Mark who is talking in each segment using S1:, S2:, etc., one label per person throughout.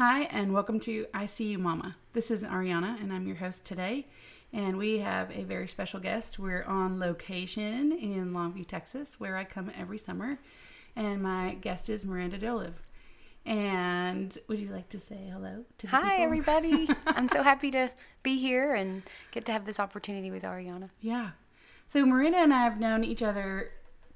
S1: Hi, and welcome to I See You Mama. This is Ariana, and I'm your host today. And we have a very special guest. We're on location in Longview, Texas, where I come every summer. And my guest is Miranda Dolive. And would you like to say hello to the
S2: Hi,
S1: people?
S2: everybody. I'm so happy to be here and get to have this opportunity with Ariana.
S1: Yeah. So Miranda and I have known each other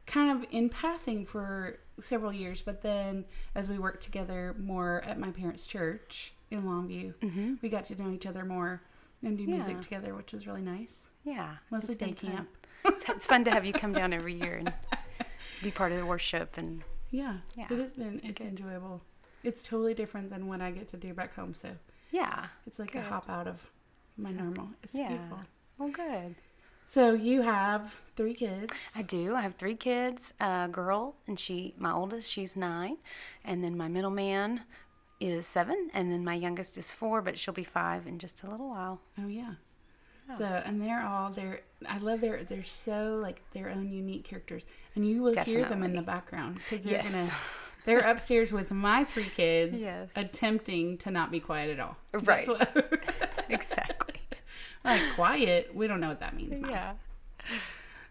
S1: kind of in passing for several years, but then as we worked together more at my parents' church in Longview, mm-hmm. we got to know each other more and do music
S2: Yeah.
S1: together, which was really nice.
S2: Yeah.
S1: Mostly day camp.
S2: It's, it's fun to have you come down every year and be part of the worship. And
S1: Yeah,
S2: Yeah,
S1: it has been. It's
S2: good.
S1: enjoyable. It's totally different than what I get to do back home. So
S2: yeah.
S1: it's like a hop out of my normal. It's
S2: Yeah.
S1: beautiful.
S2: Well, good.
S1: So you have three kids.
S2: I do. I have three kids. A girl, and she, my oldest, she's nine, and then my middle man is seven, and then my youngest is four, but she'll be five in just a little while.
S1: Oh yeah. So and they're all they're I love their they're so like their own unique characters and you will hear them in the background because they're
S2: Yes.
S1: gonna they're upstairs with my three kids
S2: Yes.
S1: attempting to not be quiet at all.
S2: Right.
S1: what-
S2: exactly.
S1: Like quiet. We don't know what that means. Mom.
S2: Yeah.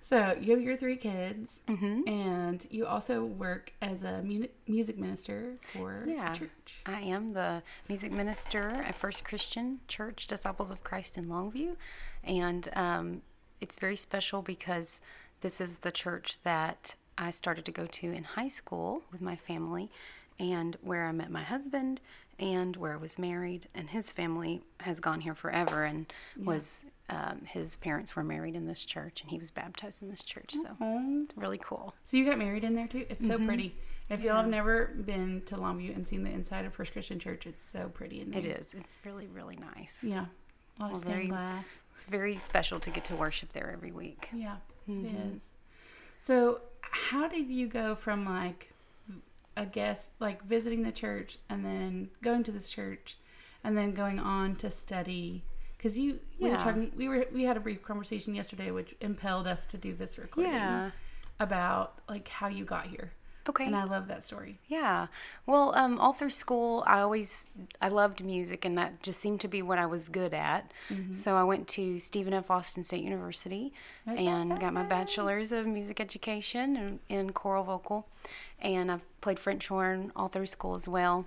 S1: So you have your three kids
S2: Mm-hmm.
S1: and you also work as a mu- music minister for
S2: Yeah.
S1: church.
S2: I am the music minister at First Christian Church, Disciples of Christ in Longview. And um, it's very special because this is the church that I started to go to in high school with my family and where I met my husband and where I was married. And his family has gone here forever and was. Um, his parents were married in this church, and he was baptized in this church. So
S1: Oh.
S2: it's really cool.
S1: So you got married in there too? It's so
S2: Mm-hmm.
S1: pretty. If y'all have never been to Longview and seen the inside of First Christian Church, it's so pretty in there.
S2: It is. It's really, really nice.
S1: Yeah. A lot of
S2: Well,
S1: stained
S2: very-
S1: glass.
S2: It's very special to get to worship there every week.
S1: Yeah, it
S2: Mhm.
S1: is. So, how did you go from like a guest, like visiting the church, and then going to this church, and then going on to study? Because you, we were
S2: Yeah.
S1: talking, we were, we had a brief conversation yesterday, which impelled us to do this recording
S2: Yeah.
S1: about like how you got here,
S2: Okay.
S1: and I love that story.
S2: yeah. Well, um, all through school, I always I loved music, and that just seemed to be what I was good at. So I went to Stephen F. Austin State University
S1: That's
S2: and got my bachelor's of music education in, in choral vocal, and I've played French horn all through school as well.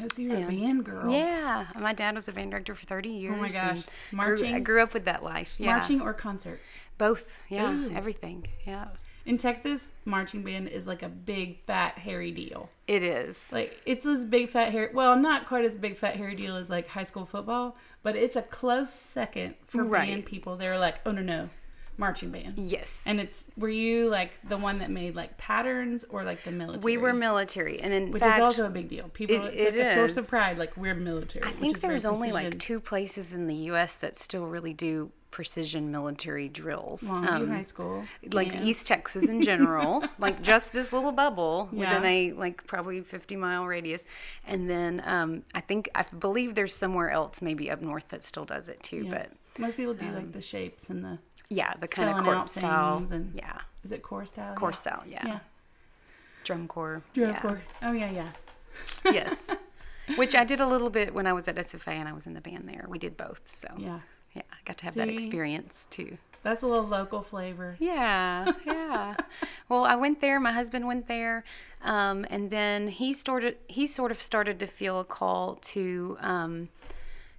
S1: Oh, so you're a band girl.
S2: Yeah, my dad was a band director for 30 years.
S1: Oh my gosh. Marching?
S2: Grew, I grew up with that life. Yeah.
S1: Marching or concert?
S2: Both. Yeah.
S1: Ooh.
S2: Everything. Yeah.
S1: In Texas, marching band is like a big fat hairy deal.
S2: It is.
S1: Like it's this big fat hair. Well, not quite as big fat hairy deal as like high school football, but it's a close second for
S2: Right.
S1: band people. They're like, oh no no, marching band.
S2: yes.
S1: And it's were you like the one that made like patterns or like the military?
S2: We were military, and in
S1: which
S2: fact,
S1: is also a big deal. People,
S2: it-
S1: it's like
S2: it
S1: a source of pride. Like we're military.
S2: I
S1: which
S2: think
S1: is
S2: there's only like two places in the U.S. that still really do precision military drills.
S1: Longview
S2: Um,
S1: High School,
S2: like
S1: and-
S2: East Texas in general, like just this little bubble
S1: Yeah.
S2: within a like probably 50 mile radius, and then um, I think I believe there's somewhere else maybe up north that still does it too.
S1: Yeah.
S2: But
S1: most people do like the shapes and the
S2: yeah, the kind of corps style,
S1: and-
S2: yeah,
S1: is it core style?
S2: corps
S1: Yeah.
S2: style, yeah,
S1: Yeah.
S2: drum corps,
S1: Drum
S2: yeah.
S1: corps. Oh yeah, yeah.
S2: yes. Which I did a little bit when I was at SFA and I was in the band there. We did both, so
S1: Yeah.
S2: Yeah, I got to have that experience too.
S1: That's a little local flavor.
S2: Yeah, yeah. well, I went there. My husband went there, um, and then he started. He sort of started to feel a call to um,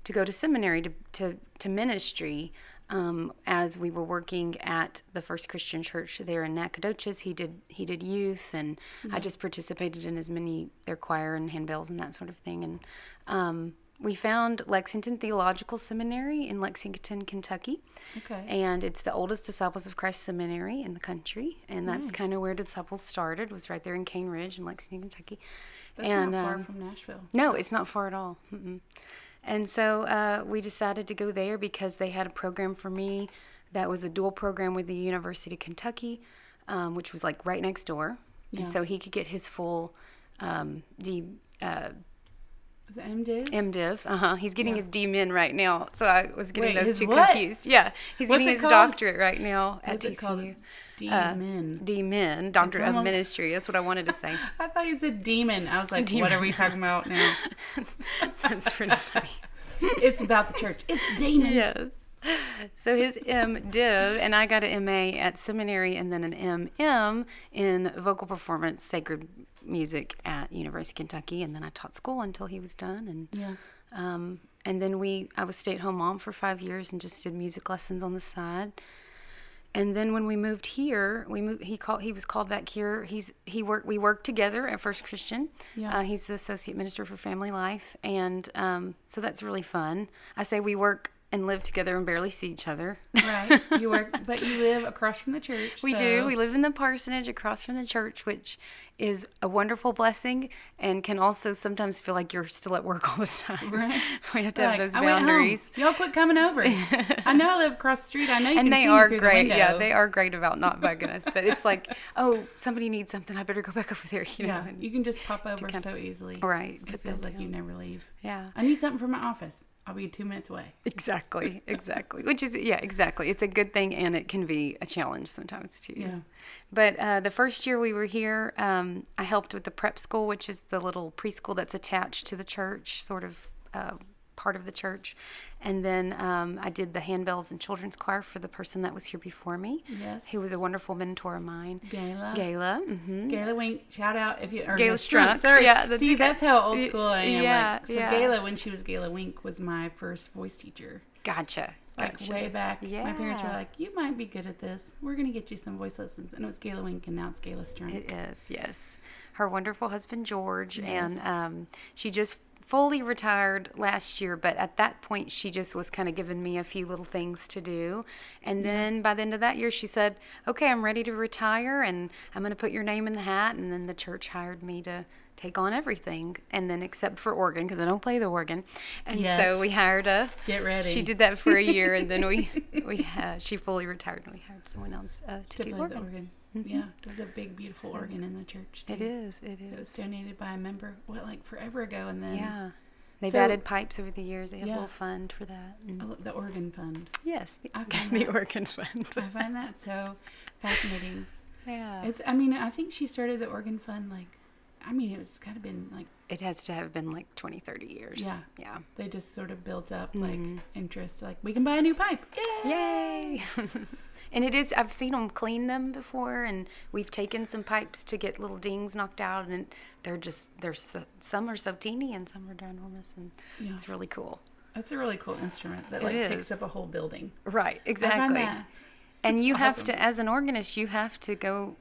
S2: to go to seminary to to, to ministry. Um, as we were working at the First Christian Church there in Nacogdoches, he did he did youth, and I just participated in as many their choir and handbells and that sort of thing. And um, we found Lexington Theological Seminary in Lexington, Kentucky
S1: Okay.
S2: and it's the oldest Disciples of Christ seminary in the country, and that's
S1: Nice.
S2: kind of where Disciples started. Was right there in Cane Ridge in Lexington, Kentucky.
S1: That's
S2: and,
S1: not far
S2: um,
S1: from Nashville.
S2: No, it's not far at all. Mm-mm. And so uh, we decided to go there because they had a program for me that was a dual program with the University of Kentucky, um, which was like right next door,
S1: Yeah.
S2: and so he could get his full um, D. Uh,
S1: Was it MDiv?
S2: MDiv. Uh huh. He's getting
S1: Yeah.
S2: his DMin right now, so I was getting
S1: Wait,
S2: those two
S1: what?
S2: confused. Yeah, he's
S1: What's
S2: getting his
S1: called?
S2: doctorate right now at
S1: What's called?
S2: TCU.
S1: Demon.
S2: DMin, Doctorate of Ministry. That's what I wanted to say.
S1: I thought you said demon. I was like, what are we talking about now?
S2: That's pretty funny.
S1: it's about the church. It's demons.
S2: Yes. So his M Div, and I got an MA at seminary, and then an MM in vocal performance, sacred music at University of Kentucky, and then I taught school until he was done, and
S1: Yeah.
S2: um, and then we I was stay at home mom for five years and just did music lessons on the side. And then when we moved here, we moved. He called. He was called back here. He's he worked. We worked together at First Christian.
S1: Yeah.
S2: Uh, he's the associate minister for family life, and um, so that's really fun. I say we work and live together and barely see each other.
S1: Right. You work, but you live across from the church.
S2: We
S1: so-
S2: do. We live in the parsonage across from the church, which is a wonderful blessing and can also sometimes feel like you're still at work all the time.
S1: Right.
S2: we have to
S1: Like,
S2: have those
S1: I went home.
S2: boundaries.
S1: Y'all quit coming over. I know I live across the street. I know you
S2: and they are great.
S1: The
S2: Yeah, they are great about not bugging us. But it's like, oh, somebody needs something. I better go back over there. You know.
S1: Yeah,
S2: and-
S1: you can just pop over so easily.
S2: right.
S1: It feels like you never leave.
S2: Yeah.
S1: I need something from my office. I'll be two minutes away.
S2: Exactly. Exactly. Which is yeah, exactly. It's a good thing, and it can be a challenge sometimes too.
S1: Yeah.
S2: But uh, the first year we were here, um, I helped with the prep school, which is the little preschool that's attached to the church, sort of uh, part of the church. And then um, I did the handbells and children's choir for the person that was here before me.
S1: Yes.
S2: He was a wonderful mentor of mine.
S1: Gayla.
S2: Gayla. hmm
S1: Gayla Wink, shout out if you or
S2: Gayla Strunk.
S1: Sorry,
S2: Yeah, that's
S1: see that's how old school I am.
S2: yeah,
S1: like, so
S2: yeah.
S1: Gayla, when she was Gayla Wink, was my first voice teacher.
S2: Gotcha.
S1: Like
S2: gotcha.
S1: way back, yeah. my parents were like, "You might be good at this. We're gonna get you some voice lessons." And it was Gayla Wink, and now it's Gayla Strunk.
S2: It is, yes. Her wonderful husband George, and um, she just fully retired last year. But at that point, she just was kind of giving me a few little things to do. And then by the end of that year, she said, "Okay, I'm ready to retire, and I'm going to put your name in the hat." And then the church hired me to take on everything, and then except for organ because I don't play the organ. And
S1: Yet.
S2: so we hired a.
S1: Get ready.
S2: She did that for a year, and then we we uh, she fully retired, and we hired someone else uh, to,
S1: to
S2: do organ.
S1: the organ.
S2: Mhm.
S1: Yeah, there's a big, beautiful organ in the church. Too.
S2: It is. It
S1: It
S2: is.
S1: was donated by a member, what, like forever ago, and then
S2: Yeah. They've
S1: So-
S2: added pipes over the years. They have
S1: Yeah.
S2: a little fund for that.
S1: I the organ fund.
S2: yes, the,
S1: I find
S2: the
S1: that-
S2: organ fund.
S1: I find that so fascinating.
S2: yeah.
S1: It's. I mean, I think she started the organ fund like. I mean, it's kind of been like
S2: it has to have been like 20, 30 years.
S1: Yeah.
S2: Yeah.
S1: they just sort of built up like
S2: Mhm.
S1: interest. Like we can buy a new pipe. Yay!
S2: Yay! and it is. I've seen them clean them before, and we've taken some pipes to get little dings knocked out, and they're just they're so, some are so teeny and some are ginormous, and
S1: Yeah.
S2: it's really cool.
S1: That's a really cool instrument that
S2: It
S1: like
S2: is.
S1: takes up a whole building.
S2: Right. Exactly. and
S1: That's
S2: you have to as an organist you have to go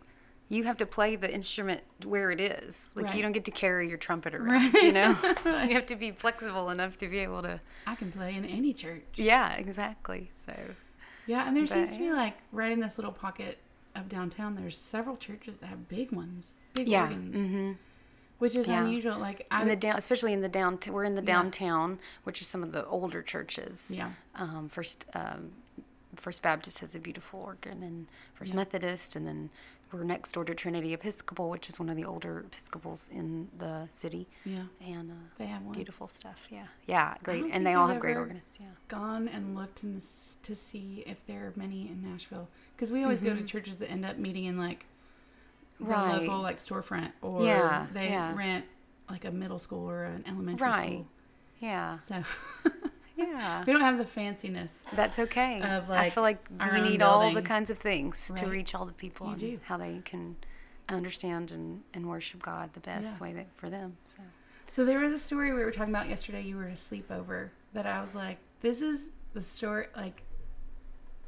S2: you have to play the instrument where it is like
S1: Right.
S2: you don't get to carry your trumpet around
S1: Right.
S2: you know
S1: Right.
S2: you have to be flexible enough to be able to
S1: I can play in any church.
S2: yeah exactly so
S1: Yeah, and there seems to be like right in this little pocket of downtown. There's several churches that have big ones, big
S2: yeah
S1: organs,
S2: hmm
S1: which is
S2: Yeah.
S1: unusual. Like I
S2: in the down especially in the downtown we're in the
S1: Yeah.
S2: downtown which are some of the older churches
S1: yeah,
S2: um, first um, first baptist has a beautiful organ and first
S1: Yeah.
S2: methodist and then we're next door to trinity episcopal which is one of the older episcopals in the city
S1: yeah.
S2: and uh,
S1: They have one.
S2: Beautiful stuff. Yeah. Yeah. Great. And they all
S1: I've
S2: great organists. Yeah.
S1: Gone and looked in this, to see if there are many in Nashville because we always go to
S2: Mhm.
S1: churches that end up meeting in like the
S2: Right.
S1: local like storefront or
S2: Yeah,
S1: they
S2: yeah.
S1: rent like a middle school or an elementary
S2: Right.
S1: school.
S2: Yeah.
S1: So
S2: Yeah.
S1: we don't have the fanciness.
S2: That's okay.
S1: Of,
S2: I feel like
S1: we
S2: need all the kinds of things to reach all the people
S1: You
S2: and
S1: do.
S2: how they can understand and, and worship God the best
S1: Yeah.
S2: way that for them. So.
S1: So there was a story we were talking about yesterday. You were asleep over that I was like, this is the story. Like,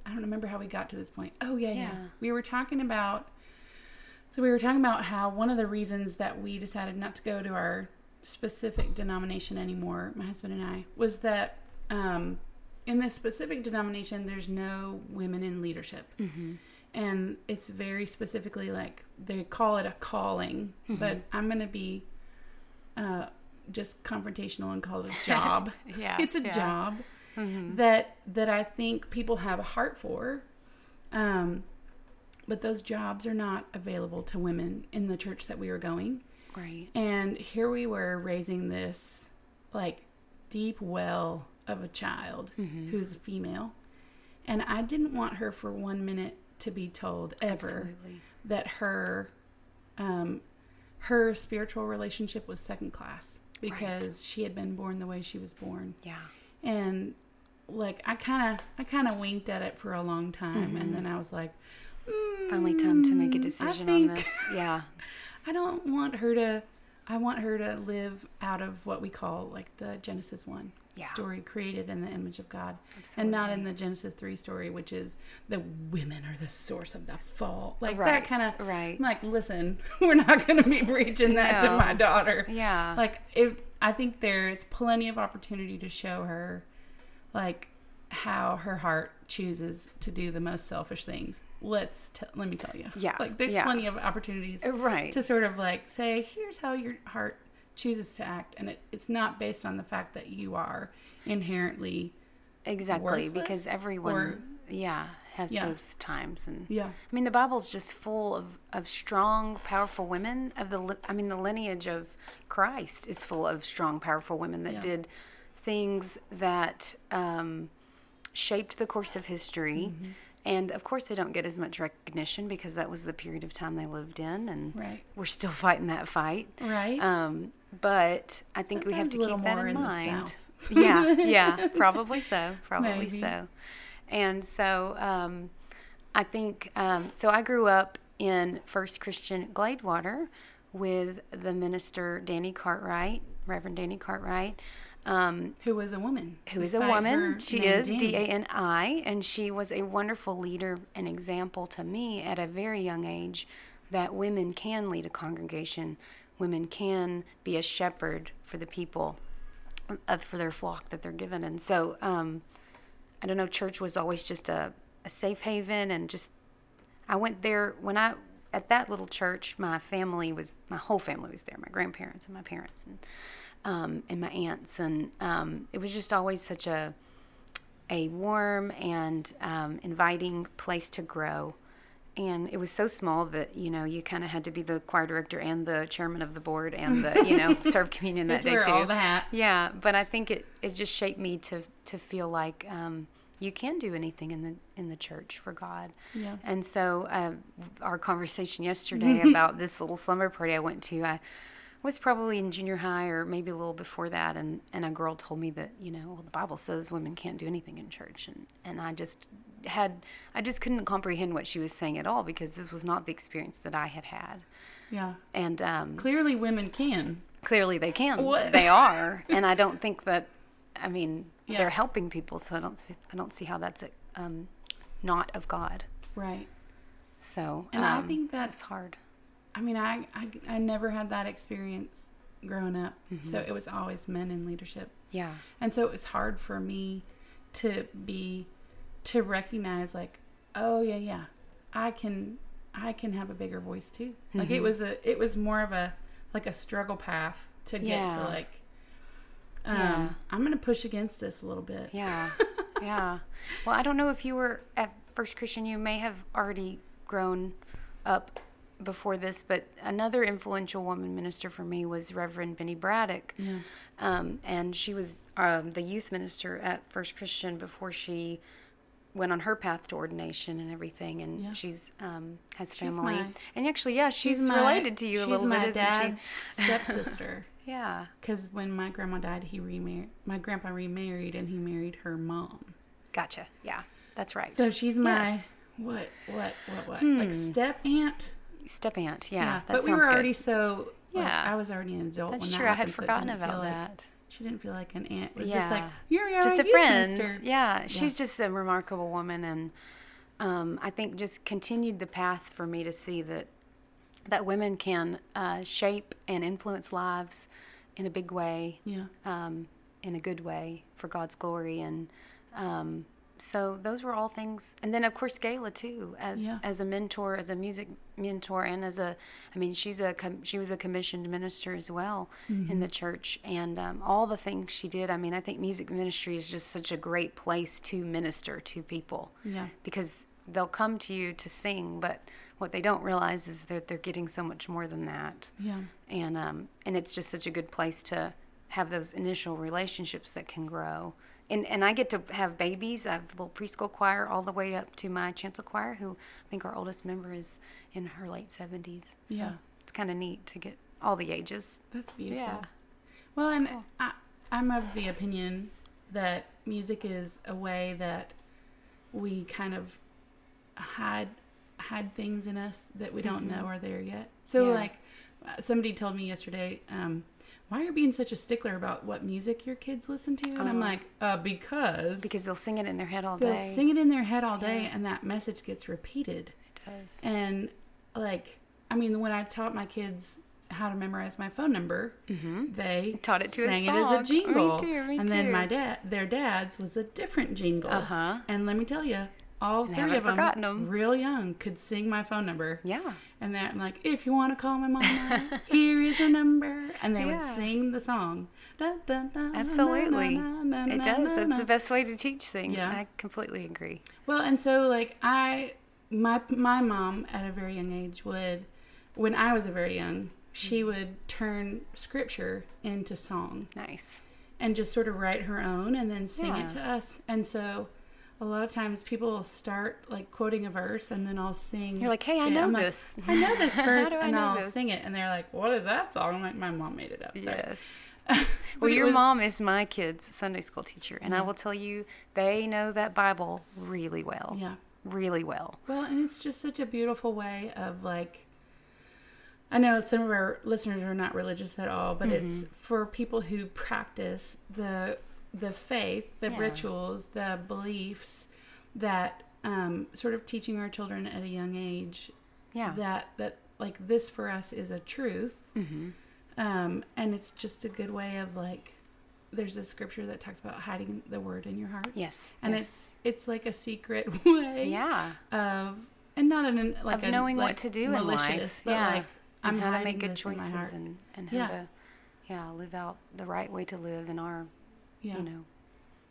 S1: I don't remember how we got to this point. Oh yeah, yeah.
S2: Yeah.
S1: We were talking about. So we were talking about how one of the reasons that we decided not to go to our specific denomination anymore, my husband and I, was that um, in this specific denomination, there's no women in leadership
S2: Mm-hmm.
S1: and it's very specifically like they call it a calling but i'm going to be uh, just confrontational and call it a job
S2: Yeah.
S1: it's a
S2: yeah.
S1: job
S2: Mm-hmm.
S1: that that i think people have a heart for um, but those jobs are not available to women in the church that we were going
S2: Right.
S1: and here we were raising this like deep well of a child
S2: Mhm.
S1: who's a female. And I didn't want her for one minute to be told ever
S2: Absolutely.
S1: that her um her spiritual relationship was second class because she had been born the way she was born.
S2: Yeah.
S1: And like I kind of I kind of winked at it for a long time and then I was like mm,
S2: Finally, time to make a decision
S1: think
S2: on this. Yeah.
S1: I don't want her to I want her to live out of what we call like the Genesis 1
S2: Yeah.
S1: story created in the image of God and not in the Genesis 3 story which is the women are the source of the fall. Like
S2: Right,
S1: that kind of
S2: right.
S1: I'm like listen, we're not going to be preaching that to my daughter.
S2: Yeah.
S1: Like if I think there's plenty of opportunity to show her like how her heart chooses to do the most selfish things. Let's t- let me tell you.
S2: Yeah,
S1: Like there's
S2: yeah.
S1: plenty of opportunities
S2: Uh, right.
S1: to sort of like say here's how your heart chooses to act and it, it's not based on the fact that you are inherently
S2: exactly. Because everyone,
S1: or-
S2: yeah, has
S1: Yeah.
S2: those times. And
S1: yeah
S2: I mean, the Bible's just full of, of strong, powerful women. Of the, I mean, the lineage of Christ is full of strong, powerful women that
S1: Yeah.
S2: did things that um, shaped the course of history.
S1: Mm-hmm.
S2: And of course, they don't get as much recognition because that was the period of time they lived in, and
S1: Right.
S2: we're still fighting that fight.
S1: right
S2: Um, but I think we have to keep that
S1: more
S2: in
S1: in
S2: mind. Yeah, yeah, probably so, probably
S1: Maybe.
S2: so. And so um, I think um, so. I grew up in First Christian Gladewater with the minister Dani Cartwright, Reverend Dani Cartwright. Um,
S1: who was a woman
S2: who is a woman. She is D A N I, and she was a wonderful leader and example to me at a very young age that women can lead a congregation, women can be a shepherd for the people, for their flock that they're given. And so, um, I don't know, church was always just a, a safe haven, and just I went there when I at that little church. My family was my whole family was there, my grandparents and my parents and um, and my aunts, and um, it was just always such a a warm and um, inviting place to grow. And it was so small that you know you kind of had to be the choir director and the chairman of the board and the you know serve communion that day too.
S1: all the hats.
S2: Yeah, but I think it, it just shaped me to to feel like um, you can do anything in the in the church for God.
S1: Yeah.
S2: And so uh, our conversation yesterday about this little slumber party I went to, I was probably in junior high or maybe a little before that, and and a girl told me that you know well the Bible says women can't do anything in church, and and I just had I just couldn't comprehend what she was saying at all because this was not the experience that I had had,
S1: yeah.
S2: And um,
S1: clearly women can.
S2: clearly they can.
S1: What?
S2: they are. And i don't think that i mean
S1: Yeah.
S2: they're helping people so i don't see i don't see how that's um, not of god.
S1: Right.
S2: So
S1: And I
S2: um,
S1: think that's-
S2: hard
S1: I mean, I, I, I never had that experience growing up.
S2: Mm-hmm.
S1: So it was always men in leadership.
S2: yeah
S1: And so it was hard for me to be, to recognize like, oh yeah, yeah, I can, I can have a bigger voice too. Like
S2: Mm-hmm.
S1: it was a, it was more of a, like a struggle path to get to like, um,
S2: Yeah.
S1: I'm going to push against this a little bit.
S2: yeah yeah well i don't know if you were at first christian you may have already grown up before this but another influential woman minister for me was reverend benny braddock
S1: Yeah.
S2: um, and she was um, the youth minister at First Christian before she went on her path to ordination and everything. And
S1: Yeah.
S2: she's um, has
S1: She's
S2: family,
S1: my-
S2: and actually, yeah, she's,
S1: my-
S2: related to you a little bit, isn't
S1: dad's
S2: she?
S1: stepsister.
S2: Yeah,
S1: Because when my grandma died, he remarried. My grandpa remarried, and he married her mom.
S2: gotcha. Yeah, that's right.
S1: So she's my
S2: Yes.
S1: what, what, what, what?
S2: Hmm.
S1: Like step aunt.
S2: Step aunt. Yeah, that
S1: but we were
S2: good.
S1: already so. Like,
S2: Yeah.
S1: I was already an adult
S2: That's
S1: when that
S2: true. I had
S1: happened, so
S2: forgotten about
S1: like-
S2: that.
S1: She didn't feel like an aunt. It was just like
S2: Yeah.
S1: you're your
S2: just a friend.
S1: minister.
S2: Yeah, she's just a remarkable woman, and um, I think just continued the path for me to see that that women can uh, shape and influence lives in a big way,
S1: Yeah.
S2: um, in a good way for God's glory, and um, so those were all things. And then of course Gayla too, as
S1: Yeah.
S2: as a mentor, as a music mentor, and as a, I mean she's a com- she was a commissioned minister as well
S1: Mm-hmm.
S2: in the church, and um, all the things she did. I mean I think music ministry is just such a great place to minister to people
S1: Yeah.
S2: because they'll come to you to sing, but what they don't realize is that they're getting so much more than that
S1: Yeah.
S2: and um, and it's just such a good place to have those initial relationships that can grow. And and I get to have babies. I have a little preschool choir all the way up to my chancel choir, who I think our oldest member is in her late seventies. So
S1: Yeah.
S2: it's kind of neat to get all the ages.
S1: That's beautiful.
S2: Yeah.
S1: Well, and I, I'm of the opinion that music is a way that we kind of hide hide things in us that we don't know are there yet. So,
S2: Mm-hmm. Yeah.
S1: like, uh, somebody told me yesterday, um, "Why are you being such a stickler about what music your kids listen to?" And I'm
S2: Oh.
S1: like, uh, "Because
S2: Because they'll sing it in their head all
S1: they'll
S2: day.
S1: sing it in their head all day,
S2: Yeah.
S1: and that message gets repeated."
S2: It does.
S1: And like, I mean, when I taught my kids how to memorize my phone number,
S2: Mm-hmm.
S1: they
S2: Taught it to a
S1: sang it as a
S2: Me too, me
S1: and then my dad, their dad's was a different jingle.
S2: Uh huh.
S1: And let me tell you, all
S2: And
S1: three of them,
S2: forgotten 'em.
S1: real young, could sing my phone number.
S2: Yeah.
S1: And then I'm like, if you want to call my mama, here is her number. And they would sing the song.
S2: Absolutely. It does. That's the best way to teach things.
S1: Yeah.
S2: I completely agree.
S1: Well, and so like I, my my mom at a very young age would, when I was a very young, she
S2: Mm-hmm.
S1: would turn scripture into song
S2: Nice.
S1: and just sort of write her own and then sing
S2: Yeah.
S1: it to us. And so, a lot of times people will start like quoting a verse and then I'll sing.
S2: You're like, hey, I know
S1: I'm like,
S2: this.
S1: I know this verse, and I'll
S2: this?
S1: sing it, and they're like, "What is that song?" I'm like, "My mom made it up." So.
S2: Yes. Well, your
S1: was-
S2: mom is my kid's Sunday school teacher, and I will tell you, they know that Bible really well.
S1: Yeah.
S2: Really well.
S1: Well, and it's just such a beautiful way of like. I know some of our listeners are not religious at all, but it's
S2: Mm-hmm.
S1: for people who practice the the faith, the
S2: Yeah.
S1: rituals, the beliefs that um, sort of teaching our children at a young age
S2: Yeah.
S1: that that like this for us is a truth,
S2: mm-hmm.
S1: um, and it's just a good way of like. There's a scripture that talks about hiding the word in your heart,
S2: Yes.
S1: and
S2: yes.
S1: it's it's like a secret way
S2: yeah.
S1: of and not in an, like
S2: of
S1: a,
S2: knowing
S1: like,
S2: what to do in life.
S1: but
S2: yeah.
S1: like I'm
S2: and how to make good
S1: this in my
S2: choices and, and how
S1: Yeah.
S2: to yeah live out the right way to live in our
S1: yeah,
S2: you know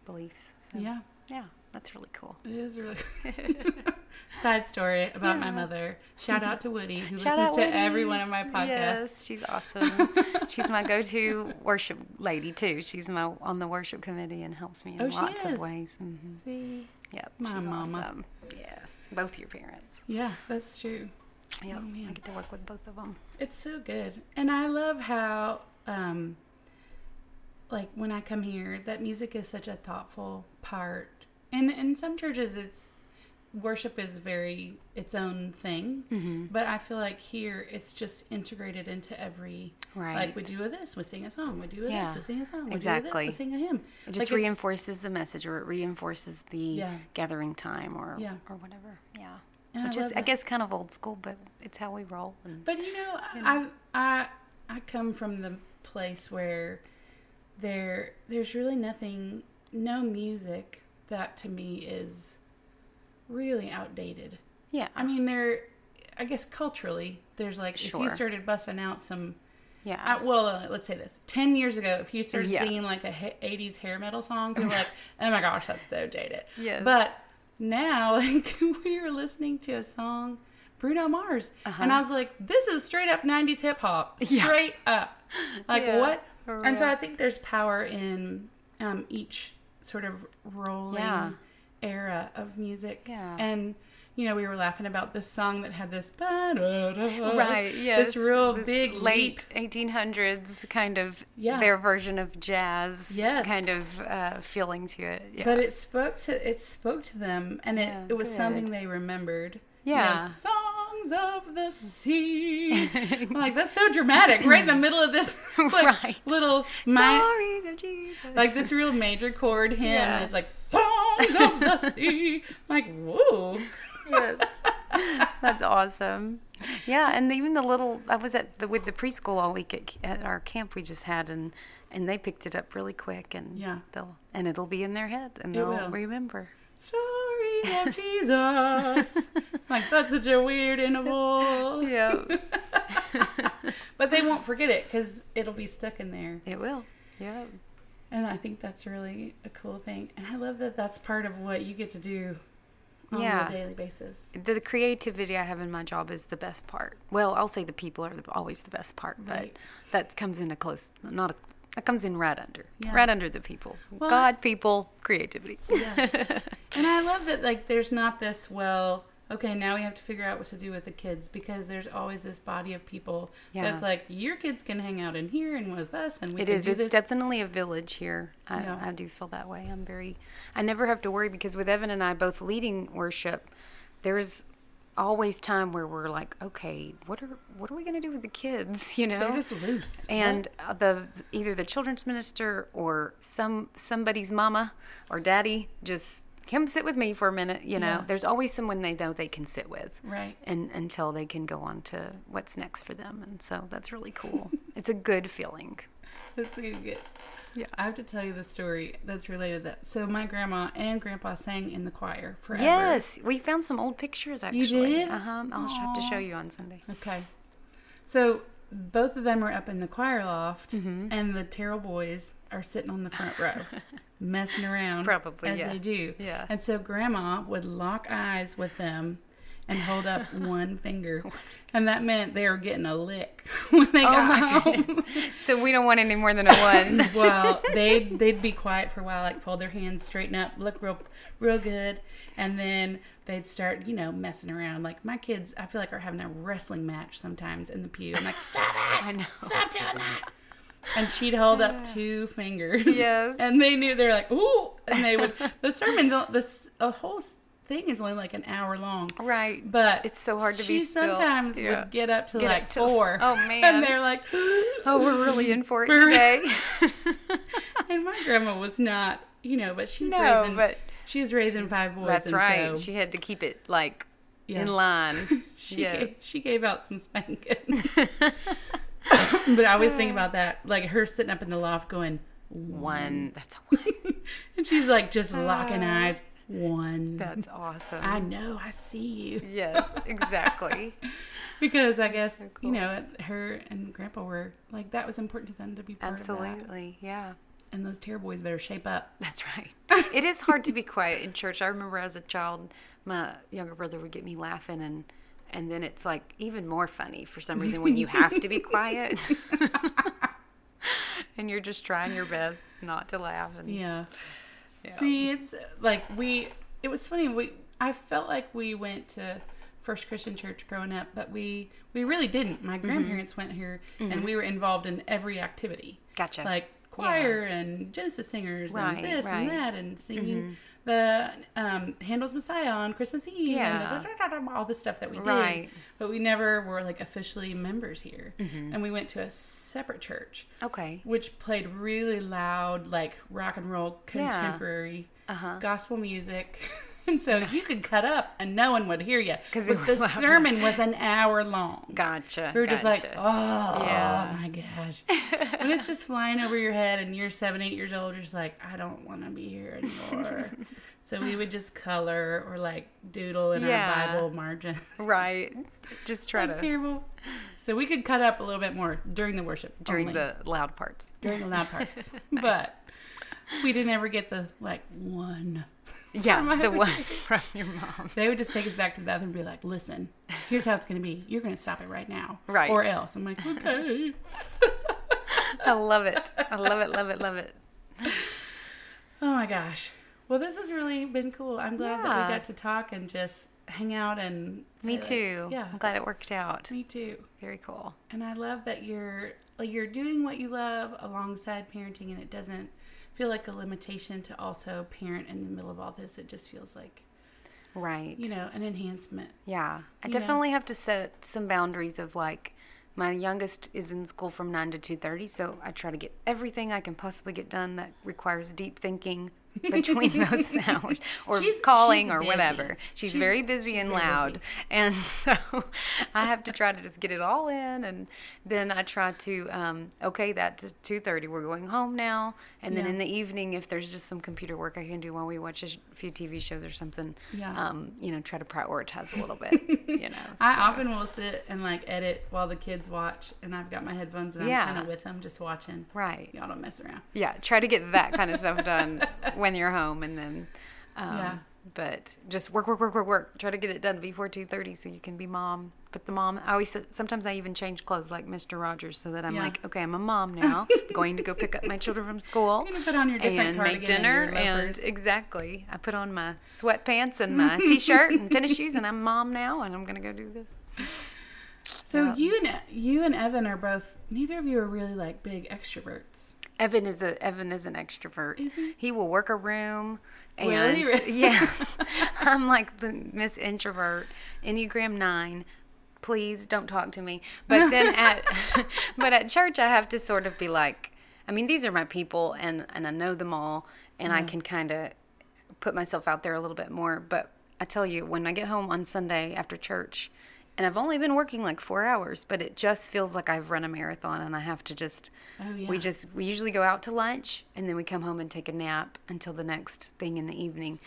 S2: beliefs. So,
S1: yeah,
S2: yeah, that's really cool.
S1: it is really. Side story about my mother. Shout out to Woody who
S2: Shout
S1: listens to every one of my podcasts.
S2: Yes, she's awesome. she's my go-to worship lady too. She's my on the worship committee and helps me in
S1: Oh,
S2: lots of ways. hmm
S1: See,
S2: Yep,
S1: My
S2: she's
S1: mama.
S2: awesome. Yes, both your parents.
S1: yeah, that's true.
S2: Yep,
S1: Oh.
S2: I get to work with both of them.
S1: It's so good. And I love how um like when I come here that music is such a thoughtful part. And in some churches it's worship is very its own thing.
S2: Mm-hmm.
S1: But I feel like here it's just integrated into every
S2: Right.
S1: like we do a this, we sing a song, we do a
S2: Yeah,
S1: this, we sing a song, we
S2: exactly.
S1: do a this, we sing a hymn.
S2: It just
S1: Like,
S2: reinforces the message, or it reinforces the
S1: Yeah.
S2: gathering time, or
S1: Yeah.
S2: or whatever. Yeah,
S1: and
S2: which
S1: I
S2: is,
S1: love
S2: I guess, kind of old school, but it's how we roll. And,
S1: But you know, I I I come from the place where there there's really nothing, no music that to me is really outdated.
S2: yeah,
S1: I mean, there, I guess culturally, there's like if you started busting out some.
S2: yeah,
S1: Uh, well, uh, let's say this: ten years ago, if you started
S2: Yeah.
S1: singing like a he- '80s hair metal song, are like, "Oh my gosh, that's so dated."
S2: Yes.
S1: But now, like, we were listening to a song, Bruno Mars, and I was like, "This is straight up '90s hip hop,
S2: Uh-huh. Yeah.
S1: straight up." Like
S2: Yeah,
S1: what?
S2: For
S1: And so. I think there's power in um, each sort of rolling
S2: Yeah.
S1: era of music.
S2: Yeah.
S1: And you know, we were laughing about this song that had this
S2: right. Yes,
S1: this real
S2: this
S1: big
S2: late 1800s kind of
S1: Yeah.
S2: their version of jazz.
S1: Yes.
S2: kind of uh, feeling to it. Yeah.
S1: But it spoke to it spoke to them, and it,
S2: Yeah,
S1: it was
S2: good.
S1: something they remembered. You know,
S2: Yeah.
S1: Songs of the sea. I'm like that's so dramatic, right in the middle of this like,
S2: Right.
S1: little mi-
S2: Stories of Jesus.
S1: like this real major chord hymn
S2: Yeah.
S1: is like songs of the sea. I'm like whoa.
S2: yes. That's awesome. Yeah, and even the little I was at the with the preschool all week at, at our camp we just had and and they picked it up really quick and
S1: Yeah.
S2: they'll and it'll be in their head and
S1: It
S2: they'll
S1: will.
S2: remember.
S1: Stories of Jesus. like that's such a weird interval.
S2: Yeah.
S1: But they won't forget it because it'll be stuck in there.
S2: it will. Yeah.
S1: And I think that's really a cool thing. And I love that that's part of what you get to do on
S2: Yeah.
S1: a daily basis.
S2: The, the creativity I have in my job is the best part. Well, I'll say the people are the, always the best part, but
S1: Right.
S2: that comes in a close, not a, that comes in right under,
S1: Yeah.
S2: right under the people.
S1: Well,
S2: God, people, creativity.
S1: Yes. And I love that like there's not this well, okay, now we have to figure out what to do with the kids because there's always this body of people
S2: Yeah.
S1: that's like, your kids can hang out in here and with us, and we
S2: It
S1: can
S2: is.
S1: do
S2: It's
S1: this.
S2: definitely a village here. I,
S1: Yeah.
S2: I do feel that way. I'm very. I never have to worry because with Evan and I both leading worship, there's always time where we're like, okay, what are what are we going to do with the kids? You know,
S1: They're just loose.
S2: and uh, the either the children's minister or some somebody's mama or daddy just come sit with me for a minute. You know,
S1: Yeah.
S2: there's always someone they know they can sit with
S1: right.
S2: and until they can go on to what's next for them and so that's really cool it's a good feeling
S1: That's a good.
S2: Yeah.
S1: I have to tell you the story that's related to that. So my grandma and grandpa sang in the choir forever.
S2: yes we found some old pictures actually You
S1: did?
S2: uh-huh i'll have to show you on sunday
S1: Okay. So both of them were up in the choir loft,
S2: Mm-hmm.
S1: and the Terrell boys are sitting on the front row, messing around.
S2: Probably,
S1: as
S2: yeah.
S1: they do.
S2: Yeah.
S1: And so Grandma would lock eyes with them and hold up one finger, and that meant they were getting a lick when they
S2: oh
S1: got home.
S2: goodness so we don't want any more than a one
S1: well, they'd they'd be quiet for a while, like fold their hands, straighten up, look real real good, and then they'd start, you know, messing around. Like my kids, I feel like are having a wrestling match sometimes in the pew. I'm like, stop it!
S2: I know.
S1: Stop doing that! And she'd hold up two fingers.
S2: Yes.
S1: And they knew they're like, ooh, and they would. The sermon's this a whole thing is only like an hour long.
S2: right
S1: But
S2: It's so hard to
S1: she
S2: be still.
S1: sometimes
S2: Yeah.
S1: would get up to
S2: Get up
S1: like
S2: to-
S1: four.
S2: oh, man.
S1: And they're like,
S2: oh we're really in for it today
S1: and my grandma was not, you know, but she was
S2: no
S1: raising.
S2: but
S1: she was raising five boys.
S2: that's right
S1: So
S2: she had to keep it like
S1: Yeah.
S2: in line
S1: she
S2: yes
S1: gave, she gave out some spankings. but I always think about that, like her sitting up in the loft going
S2: one that's a one
S1: and she's like just locking ah. eyes. One.
S2: that's awesome
S1: I know. I see you.
S2: yes exactly
S1: Because I guess
S2: so cool.
S1: you know her and Grandpa were like that was important to them to be part of that.
S2: Absolutely, yeah.
S1: And those Terror boys better shape up.
S2: That's right. it is hard to be quiet in church. I remember as a child, my younger brother would get me laughing, and and then it's like even more funny for some reason when you have to be quiet, and you're just trying your best not to laugh. And,
S1: Yeah.
S2: Yeah.
S1: See, it's like we. It was funny. We I felt like we went to First Christian Church growing up, but we we really didn't.
S2: Mm-hmm.
S1: My grandparents went here, and we were involved in every activity,
S2: gotcha.
S1: like choir and Genesis singers
S2: Right,
S1: and this
S2: right.
S1: and that, and singing the um, Handel's Messiah on Christmas Eve,
S2: Yeah.
S1: and da- da- da- all the stuff that we did.
S2: Right.
S1: But we never were like officially members here,
S2: Mm-hmm.
S1: and we went to a separate church
S2: okay.
S1: which played really loud, like rock and roll,
S2: Yeah.
S1: contemporary
S2: Uh-huh.
S1: gospel music. and so you could cut up and no one would hear you.
S2: Because
S1: the
S2: loud.
S1: sermon was an hour long.
S2: Gotcha.
S1: We were just like, oh
S2: Yeah.
S1: my gosh. when it's just flying over your head and you're seven, eight years old, you're just like, I don't want to be here anymore. so we would just color or like doodle in
S2: Yeah.
S1: our Bible margin.
S2: right. Just try
S1: Like,
S2: to
S1: terrible. So we could cut up a little bit more during the worship.
S2: during
S1: only
S2: the loud parts.
S1: during the loud parts. But we didn't ever get the like one.
S2: Yeah, the one from your mom.
S1: They would just take us back to the bathroom and be like, "Listen, here's how it's going to be. You're going to stop it right now,
S2: Right.
S1: Or else." I'm like, "Okay."
S2: I love it. I love it. Love it. Love it.
S1: oh my gosh. Well, this has really been cool. I'm glad that we got to talk and just hang out and.
S2: Me
S1: say, like,
S2: too.
S1: yeah.
S2: I'm glad it worked out.
S1: Me too.
S2: Very cool.
S1: And I love that you're like you're doing what you love alongside parenting, and it doesn't feel like a limitation to also parent in the middle of all this. It just feels like
S2: Right.
S1: you know an enhancement.
S2: Yeah. I
S1: You know?
S2: definitely have to set some boundaries of like my youngest is in school from 9 to 2:30, so I try to get everything I can possibly get done that requires deep thinking between those hours or
S1: She's-
S2: calling
S1: she's
S2: or
S1: busy.
S2: whatever. She's,
S1: She's-
S2: very busy and loud.
S1: busy.
S2: And so I have to try to just get it all in and then I try to um, okay, that's 2:30. We're going home now. And then
S1: Yeah.
S2: in the evening if there's just some computer work I can do while we watch a sh- few TV shows or something,
S1: Yeah.
S2: um, you know, try to prioritize a little bit, you know.
S1: I
S2: so.
S1: often will sit and like edit while the kids watch, and I've got my headphones and
S2: Yeah.
S1: I'm kind of with them, just watching.
S2: Right.
S1: Y'all don't mess around.
S2: Yeah, try to get that kind of stuff done when you're home, and then, um,
S1: Yeah.
S2: But just work, work, work, work, work. Try to get it done before two thirty, so you can be mom put the mom. I always sometimes I even change clothes like Mr. Rogers so that I'm
S1: Yeah.
S2: like, okay, I'm a mom now, going to go pick up my children from school.
S1: You're gonna put on your different
S2: and make dinner
S1: and,
S2: and exactly. I put on my sweatpants and my t-shirt and tennis shoes and I'm mom now and I'm gonna go do this.
S1: So
S2: Yeah.
S1: you and you and Evan are both. Neither of you are really like big extroverts.
S2: Evan is a Evan is an extrovert.
S1: Is he?
S2: he will work a room. And
S1: really?
S2: yeah, I'm like the Miss Introvert, Enneagram Nine. Please don't talk to me. But then at but at church, I have to sort of be like, I mean, these are my people, and and I know them all, and I can kind of put myself out there a little bit more. But I tell you, when I get home on Sunday after church, and I've only been working like four hours, but it just feels like I've run a marathon, and I have to just
S1: Oh yeah.
S2: we just we usually go out to lunch and then we come home and take a nap until the next thing in the evening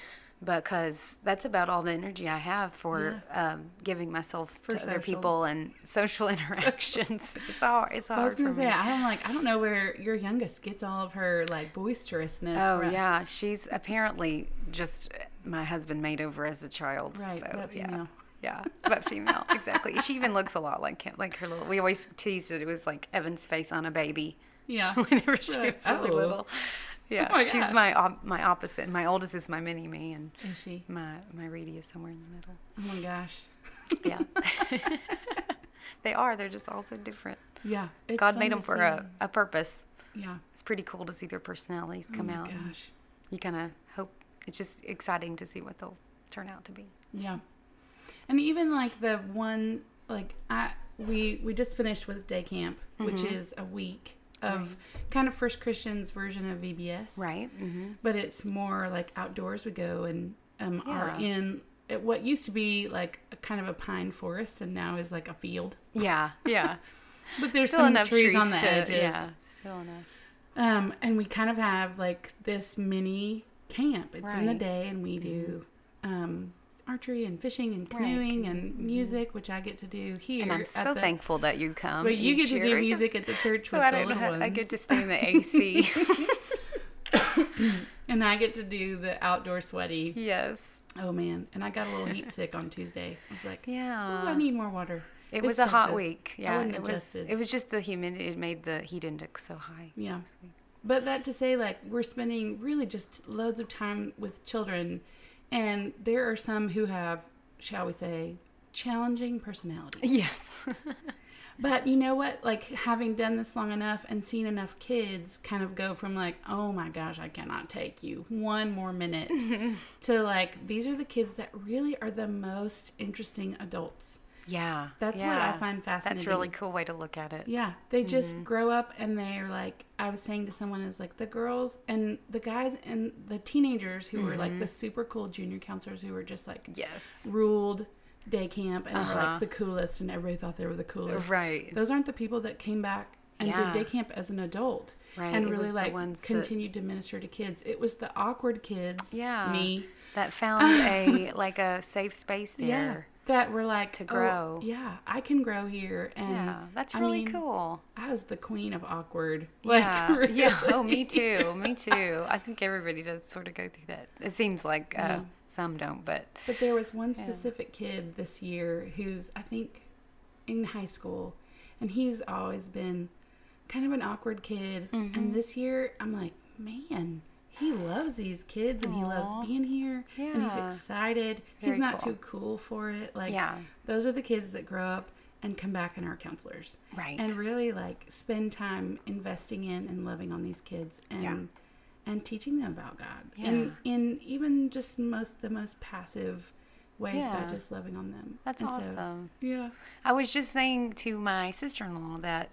S2: because that's about all the energy I have for um, giving myself
S1: For
S2: to other people and social interactions. it's hard. It's
S1: I was
S2: hard
S1: gonna
S2: for
S1: say
S2: me.
S1: I'm like I don't know where your youngest gets all of her like boisterousness.
S2: Oh
S1: from.
S2: yeah, she's apparently just my husband made over as a child.
S1: Right,
S2: So yeah.
S1: female.
S2: Yeah, but female, exactly. She even looks a lot like him, like her little. We always teased that it was like Evan's face on a baby.
S1: yeah.
S2: whenever she was really
S1: oh.
S2: little. Yeah,
S1: my
S2: she's my op- my opposite. My oldest is my mini me, and
S1: Is she?
S2: my my Reedy is somewhere in the middle.
S1: Oh my gosh.
S2: Yeah, they are. They're just all so different.
S1: Yeah.
S2: God made them for a, a purpose.
S1: Yeah.
S2: It's pretty cool to see their personalities come
S1: oh my
S2: out.
S1: Gosh.
S2: You kind of hope it's just exciting to see what they'll turn out to be.
S1: Yeah. And even like the one like I we we just finished with day camp, which
S2: Mhm.
S1: is a week of kind of First Christian's version of VBS.
S2: Right. Mm-hmm.
S1: But it's more like outdoors. We go and um, are in what used to be like a kind of a pine forest and now is like a field.
S2: Yeah. Yeah.
S1: But there's
S2: still
S1: some
S2: enough
S1: trees,
S2: trees,
S1: on the
S2: to,
S1: edges.
S2: Yeah. Still enough.
S1: Um, and we kind of have like this mini camp. It's in the day, and we do um, archery and fishing and
S2: Right.
S1: canoeing and mm-hmm. music, which I get to do here.
S2: And I'm so
S1: the-
S2: thankful that you come.
S1: But you get to do music at the church
S2: So
S1: with
S2: I
S1: the
S2: don't
S1: little
S2: have,
S1: ones.
S2: I get to stay in the AC.
S1: and I get to do the outdoor sweaty.
S2: yes.
S1: Oh man! And I got a little heat sick on Tuesday. I was like,
S2: Yeah.
S1: I need more water."
S2: It
S1: It's
S2: was a hot week. Yeah, it was. It was just the humidity. It made the heat index so high.
S1: Yeah. But that to say, like, we're spending really just loads of time with children, and there are some who have, shall we say, challenging personalities.
S2: Yes.
S1: But you know what? Like, having done this long enough and seen enough kids kind of go from, like, oh my gosh, I cannot take you one more minute, to, like, these are the kids that really are the most interesting adults.
S2: Yeah.
S1: That's what I find fascinating.
S2: That's a really cool way to look at it.
S1: Yeah, they just grow up and they're like, I was saying to someone, it was like the girls and the guys and the teenagers who were like the super cool junior counselors who were just like
S2: Yes.
S1: ruled day camp and were
S2: Uh-huh.
S1: like the coolest and everybody thought they were the coolest.
S2: Right.
S1: Those aren't the people that came back and
S2: Yeah.
S1: did day camp as an adult
S2: Right,
S1: and really like
S2: ones that-
S1: continued to minister to kids. It was the awkward kids,
S2: Yeah.
S1: me,
S2: That found a like a safe space there.
S1: yeah, that were like
S2: To
S1: "Oh,
S2: grow.
S1: yeah, I can grow here, and
S2: yeah. That's
S1: I
S2: really
S1: mean,
S2: cool.
S1: I was the queen of awkward.
S2: Yeah.
S1: Like,
S2: Yeah.
S1: really.
S2: Oh, me too. Me too. I think everybody does sort of go through that. It seems like uh,
S1: Yeah.
S2: some don't, but
S1: But there was one
S2: Yeah.
S1: specific kid this year who's, I think, in high school, and he's always been kind of an awkward kid.
S2: Mm-hmm.
S1: And this year, I'm like, man, he loves these kids and he loves being here and he's excited.
S2: Very
S1: he's not
S2: cool.
S1: too cool for it. Like,
S2: yeah.
S1: those are the kids that grow up and come back and are counselors
S2: Right.
S1: and really like spend time investing in and loving on these kids and
S2: Yeah.
S1: and teaching them about God and in even just most the most passive ways by just loving on them.
S2: That's
S1: And so-
S2: awesome.
S1: yeah.
S2: I was just saying to my sister in law that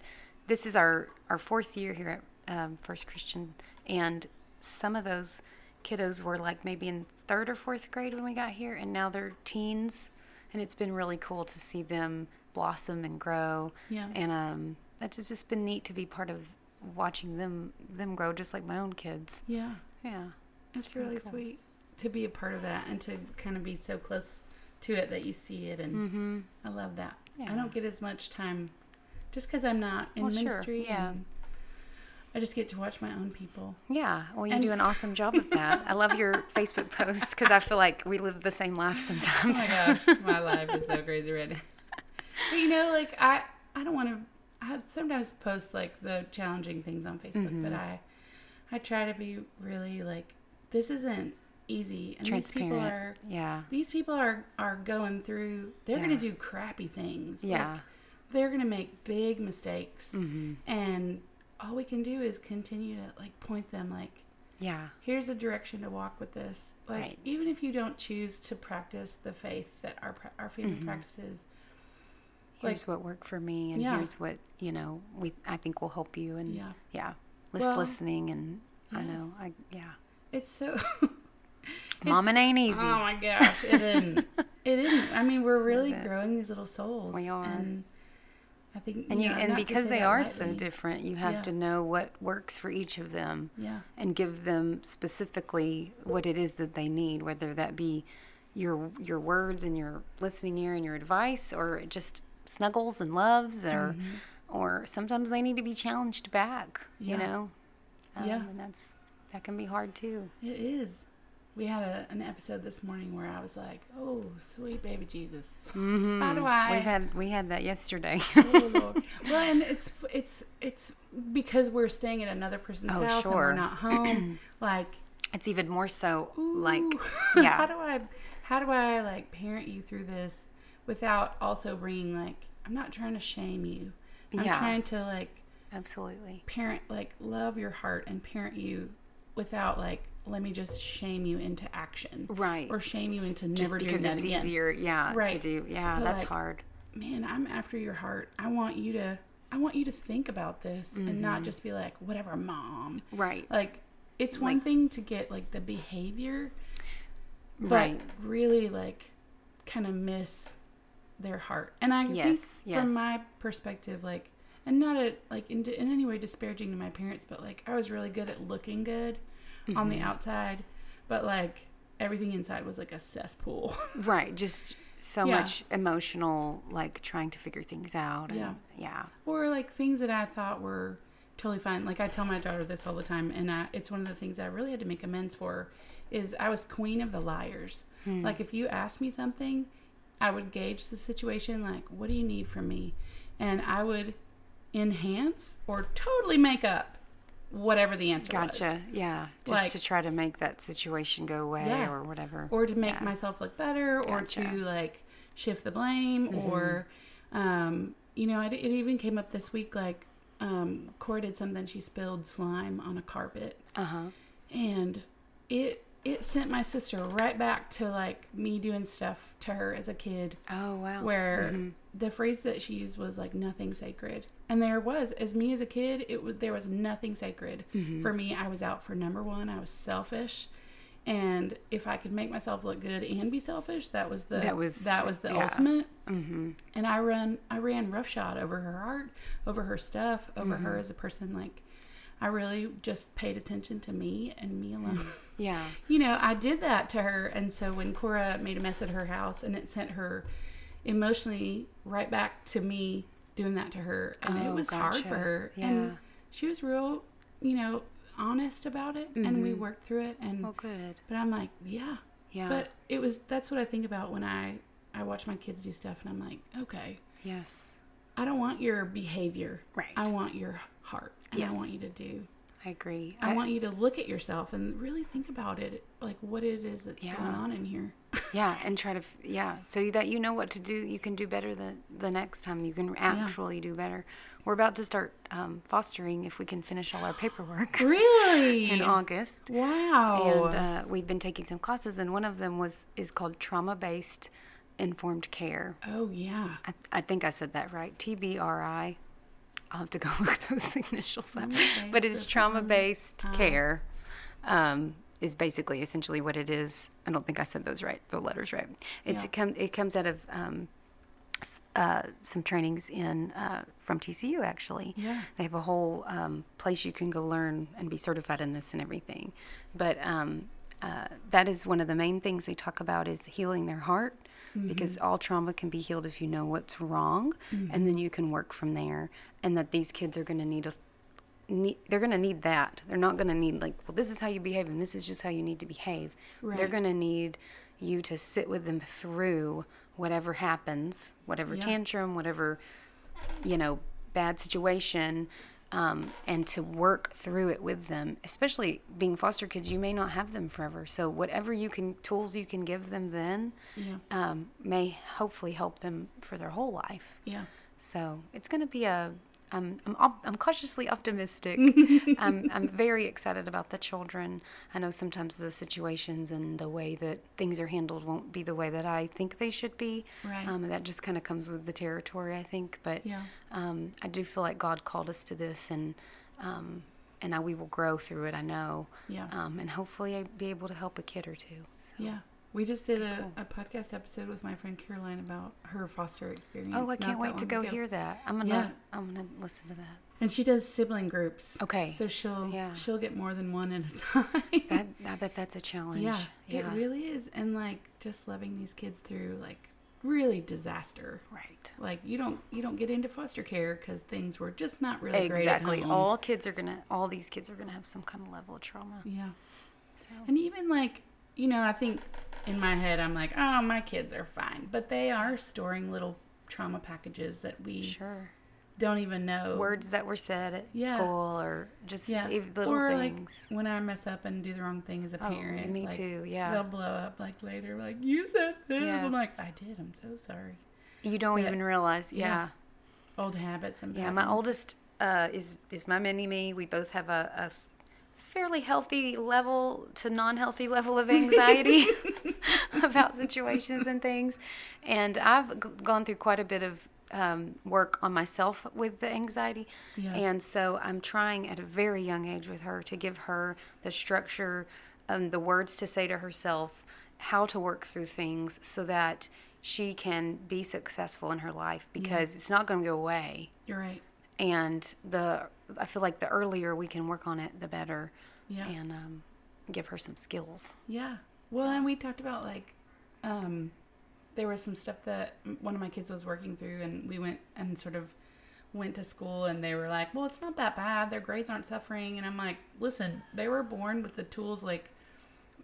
S2: this is our, our fourth year here at um, First Christian, and some of those kiddos were like maybe in third or fourth grade when we got here, and now they're teens, and it's been really cool to see them blossom and grow.
S1: Yeah.
S2: And um, that's just been neat to be part of watching them them grow, just like my own kids.
S1: Yeah.
S2: Yeah.
S1: It's
S2: really
S1: really
S2: cool.
S1: sweet to be a part of that and to kind of be so close to it that you see it and
S2: Mm-hmm.
S1: I love that. I don't get as much time just cuz I'm not in
S2: Well, sure,
S1: ministry
S2: yeah.
S1: and I just get to watch my own people.
S2: Yeah, well, you
S1: And-
S2: do an awesome job of that. I love your Facebook posts because I feel like we live the same life sometimes.
S1: Oh my gosh, my life is so crazy right now. but you know, like I, I don't want to. I sometimes post like the challenging things on Facebook,
S2: Mm-hmm.
S1: but I, I try to be really like, this isn't easy, and these people are,
S2: Yeah.
S1: these people are are going through. They're
S2: Yeah.
S1: gonna do crappy things.
S2: Yeah.
S1: Like, they're gonna make big mistakes,
S2: Mm-hmm.
S1: and all we can do is continue to like point them like
S2: Yeah.
S1: here's a direction to walk with this. Like
S2: Right.
S1: even if you don't choose to practice the faith that our our family
S2: Mm-hmm.
S1: practices, Like-
S2: Here's what worked for me, and
S1: Yeah.
S2: here's what you know we I think will help you, and
S1: Yeah.
S2: yeah, Lis-
S1: Well,
S2: listening, and I know. I yeah,
S1: it's so.
S2: mom it ain't easy.
S1: Oh my gosh, it didn't. it didn't. I mean, we're really growing these little souls.
S2: We are.
S1: And I think,
S2: and you
S1: know,
S2: and because they are so different, you have
S1: Yeah.
S2: to know what works for each of them.
S1: Yeah.
S2: and give them specifically what it is that they need, whether that be your your words and your listening ear and your advice, or just snuggles and loves, or or sometimes they need to be challenged back.
S1: Mm-hmm. Yeah.
S2: You know, um,
S1: Yeah.
S2: and that's that can be hard too.
S1: It is. We had a, an episode this morning where I was like, "Oh, sweet baby Jesus,
S2: Mm-hmm.
S1: how do I?"
S2: We've had we had that yesterday.
S1: oh. Well, and it's it's it's because we're staying at another person's
S2: Oh,
S1: house and we're not home. like,
S2: it's even more so like yeah.
S1: how do I how do I like parent you through this without also bringing like I'm not trying to shame you. I'm
S2: Yeah.
S1: trying to like
S2: absolutely
S1: parent like love your heart and parent you without like let me just shame you into action
S2: right.
S1: or shame you into never
S2: because
S1: doing that again.
S2: Because it's easier, yeah, to
S1: Right.
S2: do. Yeah,
S1: But,
S2: that's
S1: like,
S2: hard.
S1: man, I'm after your heart. I want you to I want you to think about this and
S2: Mm-hmm.
S1: not just be like, whatever, mom.
S2: Right.
S1: Like it's one thing to get like the behavior, but
S2: Right.
S1: really like kind of miss their heart. And I
S2: Yes,
S1: think
S2: yes.
S1: from my perspective, like, and not a, like in, in any way disparaging to my parents, but like I was really good at looking good on the
S2: Mm-hmm.
S1: outside, but like everything inside was like a cesspool.
S2: Right, just so
S1: Yeah.
S2: much emotional, like trying to figure things out. And,
S1: Yeah.
S2: yeah,
S1: or like things that I thought were totally fine. Like I tell my daughter this all the time, and I, it's one of the things I really had to make amends for. Is I was queen of the liars. Like if you asked me something, I would gauge the situation. Like, what do you need from me? And I would enhance or totally make up whatever the answer was.
S2: Gotcha. Yeah, just
S1: Like-
S2: to try to make that situation go away
S1: Yeah.
S2: or whatever.
S1: or to make
S2: Yeah.
S1: myself look better or
S2: Gotcha. Mm-hmm.
S1: to like shift the blame or um, you know it, it even came up this week like um, Cora did something she spilled slime on a carpet
S2: Uh huh.
S1: and it it sent my sister right back to like me doing stuff to her as a kid
S2: Oh wow.
S1: where
S2: Mhm.
S1: the phrase that she used was like nothing sacred and there was as me as a kid it was there was nothing sacred
S2: Mm-hmm.
S1: for me i was out for number one i was selfish and if i could make myself look good and be selfish that was the
S2: That was-
S1: that was the
S2: yeah.
S1: ultimate
S2: Mm-hmm.
S1: and i run i ran roughshod over her art over her stuff over
S2: Mm-hmm.
S1: her as a person like i really just paid attention to me and me alone
S2: Yeah.
S1: you know, I did that to her. And so when Cora made a mess at her house and it sent her emotionally right back to me doing that to her. And it
S2: Oh,
S1: was hard for her.
S2: Yeah.
S1: And she was real, you know, honest about it. And we mm-hmm. worked through it. And,
S2: Well, good.
S1: but I'm like, yeah.
S2: Yeah.
S1: But it was, that's what I think about when I, I watch my kids do stuff and I'm like, okay,
S2: yes,
S1: I don't want your behavior.
S2: Right.
S1: I want your heart. And
S2: Yes.
S1: I want you to do
S2: I agree.
S1: I want you to look at yourself and really think about it, like what it is that's
S2: Yeah.
S1: going on in here.
S2: Yeah, and try to f- yeah, so that you know what to do. You can do better the the next time. You can actually do better. We're about to start um, fostering if we can finish all our paperwork
S1: Really?
S2: in August.
S1: wow.
S2: and uh, we've been taking some classes and one of them was is called trauma based informed care
S1: oh yeah.
S2: I, I think i said that right tbri i'll have to go look those initials up
S1: Trauma-based
S2: but it's trauma based
S1: uh,
S2: care um, is basically essentially what it is i don't think i said those right the letters right it's
S1: Yeah.
S2: it, come, it comes out of um, uh, some trainings in uh, from TCU actually.
S1: Yeah.
S2: They have a whole um, place you can go learn and be certified in this and everything. But um, uh, that is one of the main things they talk about is healing their heart because all trauma can be healed if you know what's wrong and then you can work from there. And that these kids are going to need a need, they're going to need that. They're not going to need like, well, this is how you behave and this is just how you need to behave. They're going to need you to sit with them through whatever happens, whatever
S1: Yeah.
S2: tantrum, whatever, you know, bad situation, um, and to work through it with them. Especially being foster kids, you may not have them forever. So whatever you can, tools you can give them then,
S1: Yeah.
S2: um, may hopefully help them for their whole life.
S1: Yeah.
S2: So it's going to be a. I'm I'm op- I'm cautiously optimistic. I'm I'm very excited about the children. I know sometimes the situations and the way that things are handled won't be the way that I think they should be.
S1: Right.
S2: Um, that just kind of comes with the territory, I think. But
S1: Yeah.
S2: um, I do feel like God called us to this, and um, and I, we will grow through it. I know.
S1: Yeah.
S2: Um, and hopefully, I be able to help a kid or two. So.
S1: Yeah. We just did a,
S2: Cool.
S1: a podcast episode with my friend Caroline about her foster experience.
S2: Oh, I can't wait to go
S1: ago.
S2: hear that. I'm gonna
S1: Yeah.
S2: I'm gonna listen to that.
S1: And she does sibling groups.
S2: Okay.
S1: So she'll
S2: Yeah.
S1: she'll get more than one at a time.
S2: That I bet that's a challenge.
S1: yeah, it really is. And like just loving these kids through like really disaster.
S2: right.
S1: Like you don't you don't get into foster care because things were just not really great
S2: Exactly. All kids are gonna. All these kids are gonna have some kind of level of trauma.
S1: Yeah.
S2: So.
S1: And even like, you know, I think in my head, I'm like, oh, my kids are fine. But they are storing little trauma packages that we
S2: Sure.
S1: don't even know.
S2: Words that were said at
S1: Yeah.
S2: school, or just
S1: Yeah.
S2: little
S1: or
S2: things.
S1: like when I mess up and do the wrong thing as a
S2: Oh,
S1: parent.
S2: me
S1: like,
S2: too. Yeah.
S1: They'll blow up like later, like, you said this. I'm like, I did. I'm so sorry.
S2: You don't
S1: Yeah.
S2: even realize.
S1: Yeah.
S2: Yeah.
S1: Old habits and
S2: Yeah. My oldest uh, is is my mini me. We both have a, a fairly healthy level to non-healthy level of anxiety about situations and things, and I've g- gone through quite a bit of um, work on myself with the anxiety,
S1: Yeah.
S2: and so I'm trying at a very young age with her to give her the structure, and the words to say to herself, how to work through things so that she can be successful in her life because it's not going to go away
S1: You're right.
S2: and the I feel like the earlier we can work on it, the better,
S1: Yeah.
S2: and um, give her some skills.
S1: Yeah. Well, and we talked about like, um, there was some stuff that one of my kids was working through, and we went and sort of went to school, and they were like, "Well, it's not that bad. Their grades aren't suffering." And I'm like, "Listen, they were born with the tools. Like,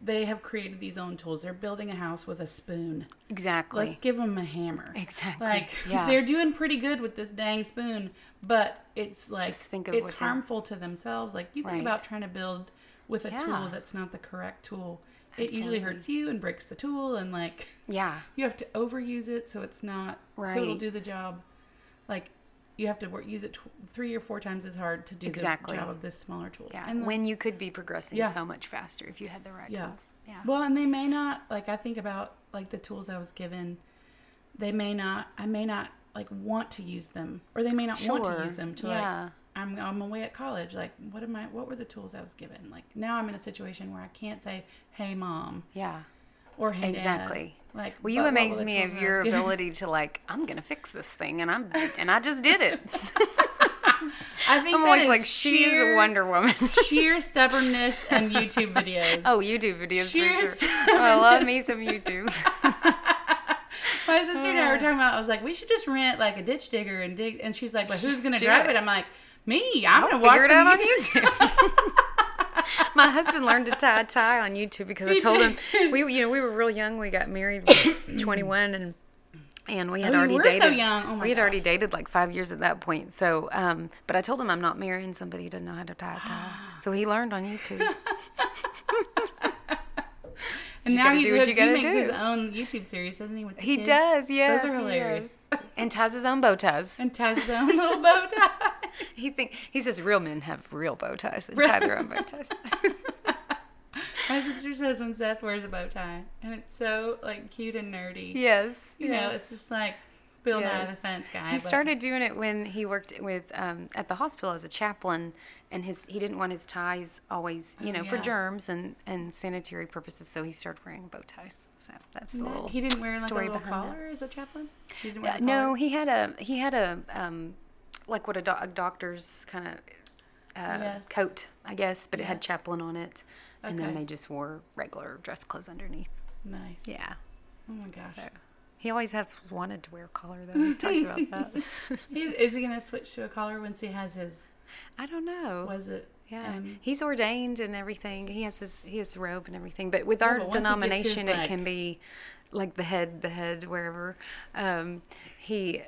S1: they have created these own tools. They're building a house with a spoon.
S2: Exactly.
S1: Let's give them a hammer.
S2: exactly.
S1: Like,
S2: yeah.
S1: they're doing pretty good with this dang spoon, but it's like
S2: Just think of
S1: it's
S2: they're-
S1: harmful to themselves. Like, you think
S2: Right.
S1: about trying to build with a
S2: Yeah.
S1: tool that's not the correct tool. It usually hurts you and breaks the tool, and like
S2: yeah.
S1: you have to overuse it so it's not right. so it'll do the job. Like you have to work, use it tw- three or four times as hard to do
S2: Exactly.
S1: the job of this smaller tool.
S2: Yeah.
S1: and
S2: when you could be progressing
S1: Yeah.
S2: so much faster if you had the right
S1: Yeah.
S2: tools. Yeah.
S1: Well, and they may not like I think about like the tools I was given. They may not. I may not like want to use them, or they may not want to use them. To like,
S2: Yeah.
S1: I'm I'm away at college. Like, what am I? What were the tools I was given? Like now I'm in a situation where I can't say, "Hey, mom,"
S2: yeah.
S1: or "Hey, Dad." Like,
S2: Well, you amaze me of your ability to like, I'm gonna fix this thing, and I'm and I just did it.
S1: I think
S2: I'm
S1: that
S2: always
S1: is
S2: like, she is a Wonder Woman.
S1: sheer stubbornness and YouTube videos.
S2: oh, YouTube videos
S1: Sheer
S2: for sure. Oh, I love me some YouTube.
S1: My sister and I were uh. talking about. I was like, we should just rent like a ditch digger and dig. And she's like, but who's gonna drive
S2: it.
S1: it? I'm like, me. I'm
S2: I'll
S1: gonna watch
S2: it out on
S1: YouTube.
S2: My husband learned to tie a tie on YouTube because I told him we you know we were real young. We got married 21 and and we had
S1: Oh,
S2: already
S1: so
S2: dated.
S1: young. Oh
S2: we had already dated like five years at that point. So, um, but I told him I'm not marrying somebody who doesn't know how to tie a tie. so he learned on YouTube.
S1: And
S2: You
S1: now he's
S2: what
S1: hooked. he makes his own YouTube series, doesn't he?
S2: He
S1: kids?
S2: does. Yes,
S1: Those are hilarious.
S2: and ties his own bow ties.
S1: And ties his own little bow tie.
S2: He think he says real men have real bow ties and tie their own bow ties.
S1: My sister says when Seth wears a bow tie, and it's so like cute and nerdy.
S2: yes,
S1: You know, it's just like Bill Nye the Science Guy.
S2: He
S1: but-
S2: started doing it when he worked with um, at the hospital as a chaplain, and his he didn't want his ties always, you
S1: Oh,
S2: know, for germs and and sanitary purposes. So he started wearing bow ties. So that's the
S1: No,
S2: little.
S1: he didn't wear like a
S2: story
S1: little
S2: behind that.
S1: collar as a chaplain. He didn't wear
S2: Yeah, no, he had a he had a um, like what a, do- a doctor's kind of uh,
S1: Yes.
S2: coat, I guess, but it had chaplain on it, and then they just wore regular dress clothes underneath.
S1: Nice.
S2: Yeah.
S1: Oh my gosh.
S2: So he always have wanted to wear a collar though. He's talked about that.
S1: He, is he gonna switch to a collar once he has his?
S2: I don't know.
S1: Was it?
S2: Yeah,
S1: Um,
S2: he's ordained and everything. He has his he has robe and everything. But with
S1: Yeah,
S2: our
S1: but gets his,
S2: denomination, it can be like the head, the head, wherever. Um, he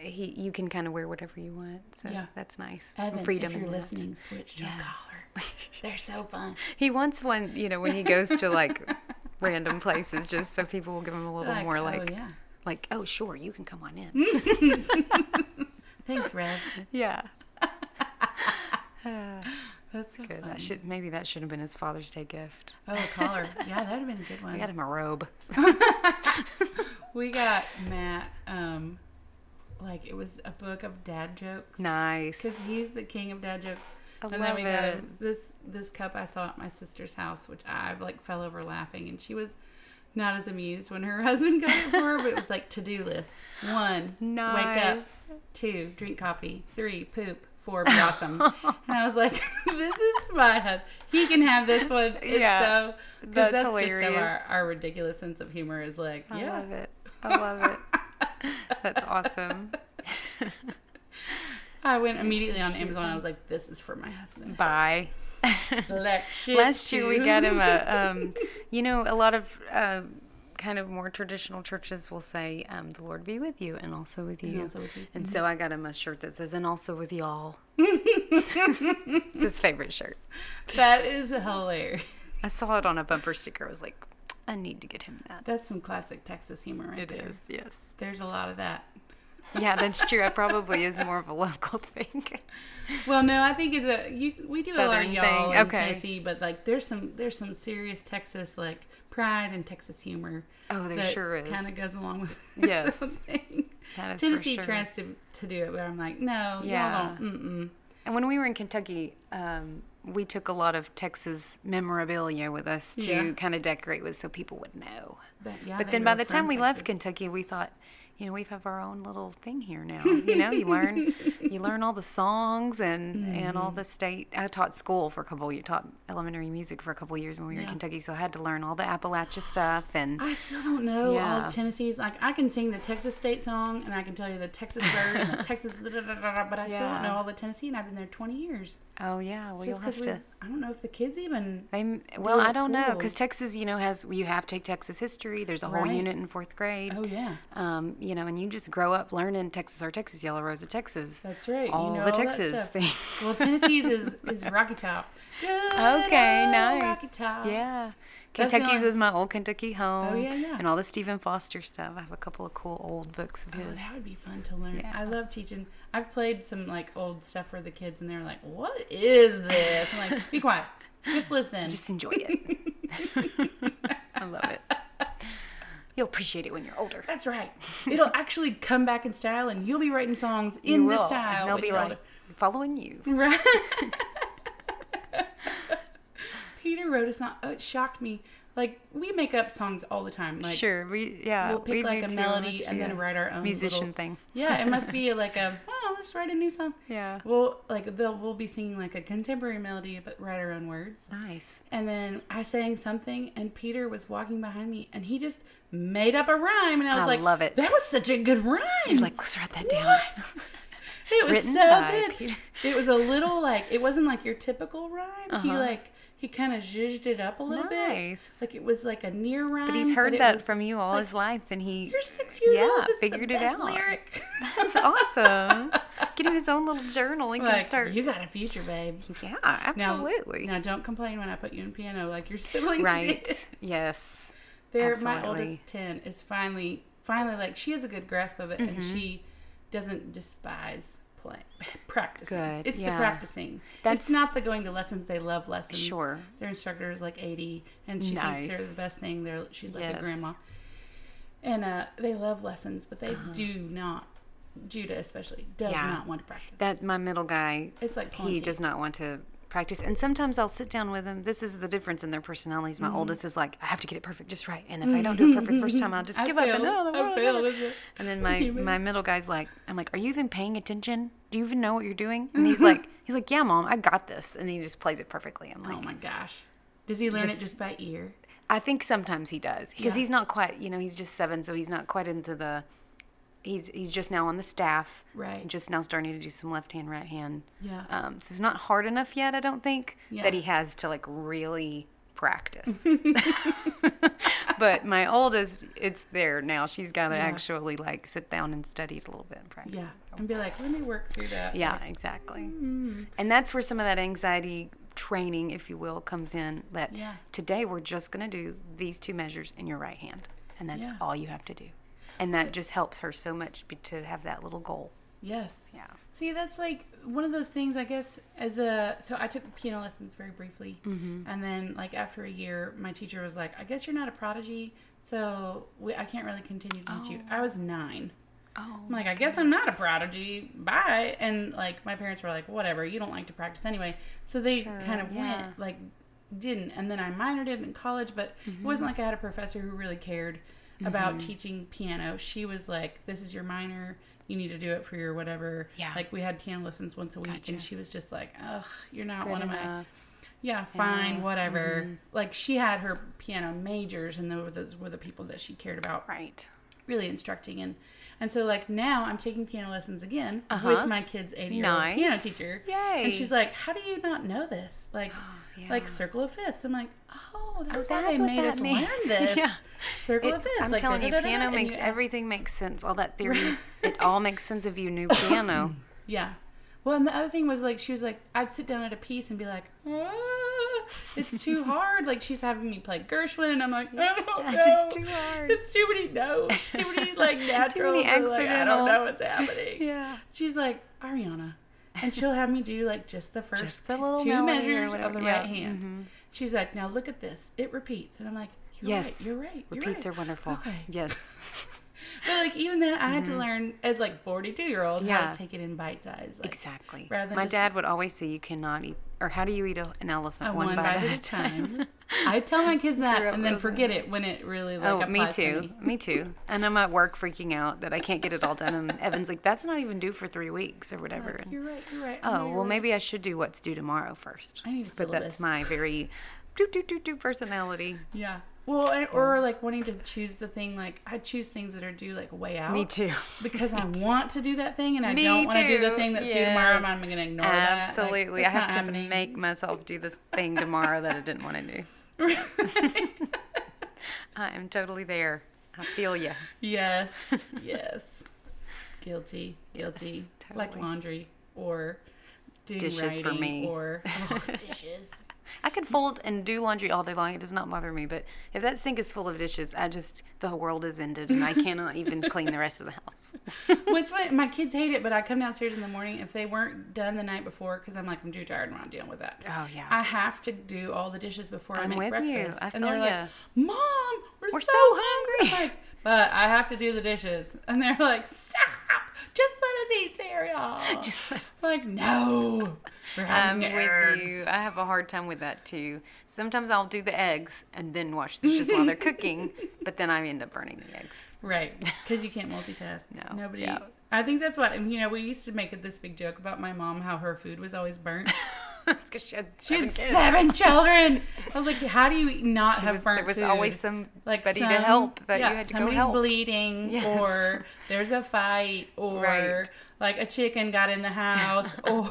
S2: he, you can kind of wear whatever you want. So
S1: Yeah.
S2: that's nice.
S1: Evan,
S2: Freedom
S1: if you're listening, switch to
S2: Yes.
S1: a collar. They're so fun.
S2: He wants one, you know, when he goes to like random places, just so people will give him a little
S1: Like,
S2: more
S1: oh,
S2: like,
S1: yeah.
S2: like, oh sure, you can come on in.
S1: Thanks, Rev.
S2: yeah.
S1: That's so
S2: Good.
S1: fun.
S2: That should maybe that should have been his Father's Day gift.
S1: Oh, a collar. Yeah, that'd have been a good one.
S2: I got him a robe.
S1: We got Matt. Um, like it was a book of dad jokes.
S2: Nice.
S1: Because he's the king of dad jokes.
S2: I
S1: and then we got this this cup I saw at my sister's house, which I like fell over laughing, and she was not as amused when her husband got it for her. But it was like to do list: one, wake up; two, drink coffee; three, poop; four, blossom. and I was like, "This is my husband. He can have this one." It's
S2: Yeah,
S1: so because
S2: that's
S1: that's, just
S2: hilarious.
S1: how our, our ridiculous sense of humor is like.
S2: yeah, I
S1: yeah,
S2: love it. I love it. That's awesome.
S1: I went immediately on Amazon. I was like, "This is for my husband."
S2: Bye.
S1: Selection.
S2: Last year we got him a, um, you know, a lot of uh, kind of more traditional churches will say, um, "The Lord be with you," and also with you.
S1: And also with you. Mm-hmm.
S2: And so I got him a shirt that says, "And also with y'all." it's his favorite shirt.
S1: That is hilarious.
S2: I saw it on a bumper sticker. I was like, I need to get him that.
S1: That's some classic Texas humor right
S2: It
S1: there.
S2: is, yes.
S1: There's a lot of that.
S2: Yeah, that's true. It probably is more of a local thing.
S1: Well, no, I think it's a you. We do a lot of y'all
S2: thing.
S1: in
S2: Okay.
S1: Tennessee, but like there's some there's some serious Texas like pride and Texas humor.
S2: Oh, there
S1: that
S2: sure is.
S1: Kind of goes along with
S2: Yes.
S1: something. Tennessee
S2: sure.
S1: tries to to do it, but I'm like, no,
S2: Yeah.
S1: y'all don't. Mm-mm.
S2: And when we were in Kentucky, um, we took a lot of Texas memorabilia with us to
S1: Yeah.
S2: kind of decorate with so people would know.
S1: But yeah,
S2: but then by the time
S1: from
S2: we left Kentucky, we thought, you know, we have our own little thing here now. You know, you learn you learn all the songs and and all
S1: Mm-hmm.
S2: the state. I taught school for a couple. You taught elementary music for a couple years when we were
S1: Yeah.
S2: in Kentucky, so I had to learn all the Appalachia stuff and
S1: I still don't know all
S2: Yeah.
S1: of Tennessee's. Like I can sing the Texas state song, and I can tell you the Texas bird and the Texas, da, da, da, but I still don't know all the Tennessee, and I've been there 20 years.
S2: oh yeah, well you'll have
S1: 'cause
S2: to.
S1: we- I don't know if the kids even.
S2: They, well, I don't know because Texas, you know, has you have to take Texas history. There's a whole unit in fourth grade.
S1: Oh yeah,
S2: Um, you know, and you just grow up learning Texas or Texas Yellow Rose of Texas.
S1: that's right.
S2: all
S1: you know
S2: the Texas things.
S1: Well, Tennessee's is is Rocky Top. Good
S2: Okay, nice.
S1: Rocky Top.
S2: Yeah.
S1: That's the
S2: Kentucky was my old Kentucky home.
S1: Oh, yeah, yeah.
S2: And all the Stephen Foster stuff. I have a couple of cool old books of
S1: Oh,
S2: his.
S1: that would be fun to learn.
S2: Yeah.
S1: I love teaching. I've played some like old stuff for the kids, and they're like, "What is this?" I'm like, "Be quiet, just listen."
S2: Just enjoy it. I love it. You'll appreciate it when you're older.
S1: That's right. It'll actually come back in style, and you'll be writing songs
S2: You
S1: in
S2: will,
S1: the
S2: and
S1: style.
S2: they'll be like following you.
S1: right. Peter wrote a song. Oh, it shocked me. Like we make up songs all the time. Like
S2: sure, we yeah.
S1: we'll pick
S2: we
S1: like a
S2: too.
S1: melody and then write our own
S2: musician
S1: little-
S2: thing.
S1: Yeah, it must be like a oh, let's write a new song.
S2: Yeah.
S1: Well, like they'll we'll be singing like a contemporary melody, but write our own words.
S2: Nice.
S1: And then I sang something, and Peter was walking behind me, and he just made up a rhyme, and I was
S2: I
S1: like,
S2: love it.
S1: That was such a good rhyme."
S2: You're like, let's write that down.
S1: It was
S2: Written
S1: so good.
S2: Peter.
S1: It was a little like it wasn't like your typical rhyme. He
S2: Uh-huh.
S1: like he kind of zhuzhed it up a little bit. Like it was like a near rhyme.
S2: But he's heard
S1: it
S2: that
S1: was-
S2: from you all
S1: like,
S2: his life, and he
S1: You're six years
S2: Yeah,
S1: old. This
S2: figured it out.
S1: lyric.
S2: That's awesome. Get him his own little journal. He can
S1: like
S2: start.
S1: you got a future, babe.
S2: yeah, absolutely.
S1: Now, don't complain when I put you in piano like your siblings
S2: right.
S1: did.
S2: Yes.
S1: There, my oldest ten is finally, finally like she has a good grasp of it, and
S2: Mm-hmm.
S1: she doesn't despise practicing.
S2: Good,
S1: It's the practicing.
S2: That's-
S1: it's not the going to lessons. They love lessons.
S2: Sure.
S1: Their instructor is like eighty, and she
S2: Nice.
S1: thinks they're the best thing. They're she's like
S2: Yes.
S1: a grandma, and uh, they love lessons, but they
S2: Uh-huh.
S1: do not. Judah especially does
S2: Yeah.
S1: not want to practice.
S2: That my middle guy.
S1: it's like
S2: He does not want to practice, and sometimes I'll sit down with him. This is the difference in their personalities.
S1: Mm-hmm.
S2: My oldest is like, I have to get it perfect just right, and if I don't do it perfect the first time, I'll just
S1: I
S2: give up. And
S1: failed.
S2: no, the world
S1: failed,
S2: is-
S1: is it?
S2: And then my my middle guy's like, I'm like, are you even paying attention? Do you even know what you're doing? And he's like, he's like, yeah, mom, I got this, and he just plays it perfectly. I'm like,
S1: oh my gosh, does he learn it
S2: Just-
S1: just by ear?
S2: I think sometimes he does because
S1: Yeah.
S2: he's not quite, you know, he's just seven, so he's not quite into the. he's he's just now on the staff.
S1: Right.
S2: Just now starting to do some left hand, right hand.
S1: Yeah.
S2: Um, so it's not hard enough yet, I don't think,
S1: Yeah.
S2: that he has to like really practice. but my oldest, it's there now. She's got to
S1: Yeah.
S2: actually like sit down and study it a little bit and practice.
S1: Yeah. And be like, let me work through that.
S2: Yeah,
S1: Like,
S2: exactly.
S1: mm,
S2: And that's where some of that anxiety training, if you will, comes in. That
S1: Yeah.
S2: today we're just going to do these two measures in your right hand, and that's
S1: Yeah.
S2: all you have to do. And that just helps her so much be, to have that little goal.
S1: yes.
S2: Yeah.
S1: See, that's like one of those things, I guess, as a. So I took piano lessons very briefly.
S2: Mm-hmm.
S1: And then, like, after a year, my teacher was like, I guess you're not a prodigy, so we, I can't really continue to teach you. I was nine.
S2: Oh.
S1: I'm like, I guess I'm not a prodigy. Bye. And like, my parents were like, whatever, you don't like to practice anyway. So they
S2: Sure,
S1: kind of
S2: yeah.
S1: went, like, didn't. And then I minored in in college, but it wasn't like I had a professor who really cared about teaching piano. She was like, this is your minor. You need to do it for your whatever.
S2: Yeah.
S1: Like, we had piano lessons once a week, and she was just like, ugh, you're not
S2: Good
S1: one of my. Yeah, fine,
S2: Yeah,
S1: whatever.
S2: mhm.
S1: Like, she had her piano majors, and those were the people that she cared about
S2: Right.
S1: really instructing and and so like now I'm taking piano lessons again
S2: Uh-huh.
S1: with my kid's 80 year old
S2: Nice.
S1: piano teacher.
S2: Yay.
S1: And she's like, "How do you not know this? Like,
S2: yeah.
S1: like circle of fifths." I'm like, "Oh, that's
S2: Oh,
S1: why
S2: that's
S1: they made us
S2: means.
S1: learn this.
S2: Yeah.
S1: Circle
S2: It-
S1: of fifths."
S2: I'm
S1: like,
S2: telling you, piano makes
S1: you-
S2: everything makes sense. All that theory, it all makes sense if you knew piano.
S1: Yeah. Well, and the other thing was like she was like I'd sit down at a piece and be like, ah, "It's too hard." Like she's having me play Gershwin, and I'm like, "I don't
S2: It's
S1: know.
S2: just too hard.
S1: It's too many notes. Too many like natural.
S2: too many
S1: like, I don't know what's happening."
S2: Yeah.
S1: She's like Ariana, and she'll have me do like just the first
S2: Just the
S1: two-
S2: little
S1: two measures of the
S2: Yeah.
S1: right hand.
S2: Mhm.
S1: She's like, now look at this. It repeats, and I'm like, you're
S2: Yes.
S1: right. You're right. You're
S2: Repeats
S1: right.
S2: are wonderful.
S1: Okay.
S2: Yes.
S1: But like even that, I had to learn as like 42 year old how
S2: Mm-hmm. Yeah.
S1: to take it in bite size. Like,
S2: Exactly.
S1: rather than
S2: My
S1: just-
S2: dad would always say you cannot eat, or how do you eat a, an elephant?
S1: a one, bite, at a time. I tell my kids that and then forget it when it really like
S2: oh, me
S1: applies to
S2: too.
S1: me.
S2: Me. too. And I'm at work freaking out that I can't get it all done. And Evan's like, "That's not even due for three weeks or whatever."
S1: Like, you're right. You're right.
S2: Oh,
S1: you're
S2: well,
S1: right.
S2: maybe I should do what's due tomorrow first.
S1: I need a
S2: But that's my very do do do do personality.
S1: Yeah. Well, and, or like wanting to choose the thing like I choose things that are due like way out.
S2: Me too.
S1: Because I want to do that thing and I
S2: Me
S1: don't want to do the thing that's due tomorrow.
S2: Yes.
S1: I'm going to ignore that. Like,
S2: Absolutely. I have to
S1: happening.
S2: make myself do this thing tomorrow that I didn't want to do. I am totally there. I feel you.
S1: yes. Yes. Guilty. Guilty. Like
S2: Totally.
S1: laundry or doing
S2: Dishes
S1: writing
S2: for me.
S1: or oh, dishes.
S2: I could fold and do laundry all day long. It does not bother me. But if that sink is full of dishes, I just, the whole world is ended and I cannot even clean the rest of the house.
S1: What's funny, my kids hate it, but I come downstairs in the morning if they weren't done the night before because I'm like I'm too tired. I'm not dealing with that.
S2: Oh, yeah.
S1: I have to do all the dishes before I
S2: I'm
S1: make
S2: with you.
S1: breakfast.
S2: I
S1: and they're
S2: feel
S1: like, "Mom, we're,
S2: We're
S1: so,
S2: so
S1: hungry."
S2: hungry.
S1: Like, but I have to do the dishes, and they're like, "Stop! Just let us eat cereal."
S2: Just
S1: like, no,
S2: I'm with you. I have a hard time with that too. Sometimes I'll do the eggs and then wash the dishes while they're cooking, but then I end up burning the eggs.
S1: Right, because you can't multitask.
S2: No,
S1: nobody.
S2: yeah.
S1: I think that's why you know we used to make this big joke about my mom how her food was always burnt.
S2: it's because she had
S1: She had
S2: seven kids.
S1: seven children. I was like, how do you not
S2: She
S1: have
S2: was-
S1: burnt
S2: there was
S1: food?
S2: always somebody
S1: like
S2: to
S1: some-
S2: help that
S1: yeah,
S2: you had to go
S1: somebody's
S2: help.
S1: bleeding,
S2: Yes.
S1: or there's a fight, or
S2: Right.
S1: like a chicken got in the house, or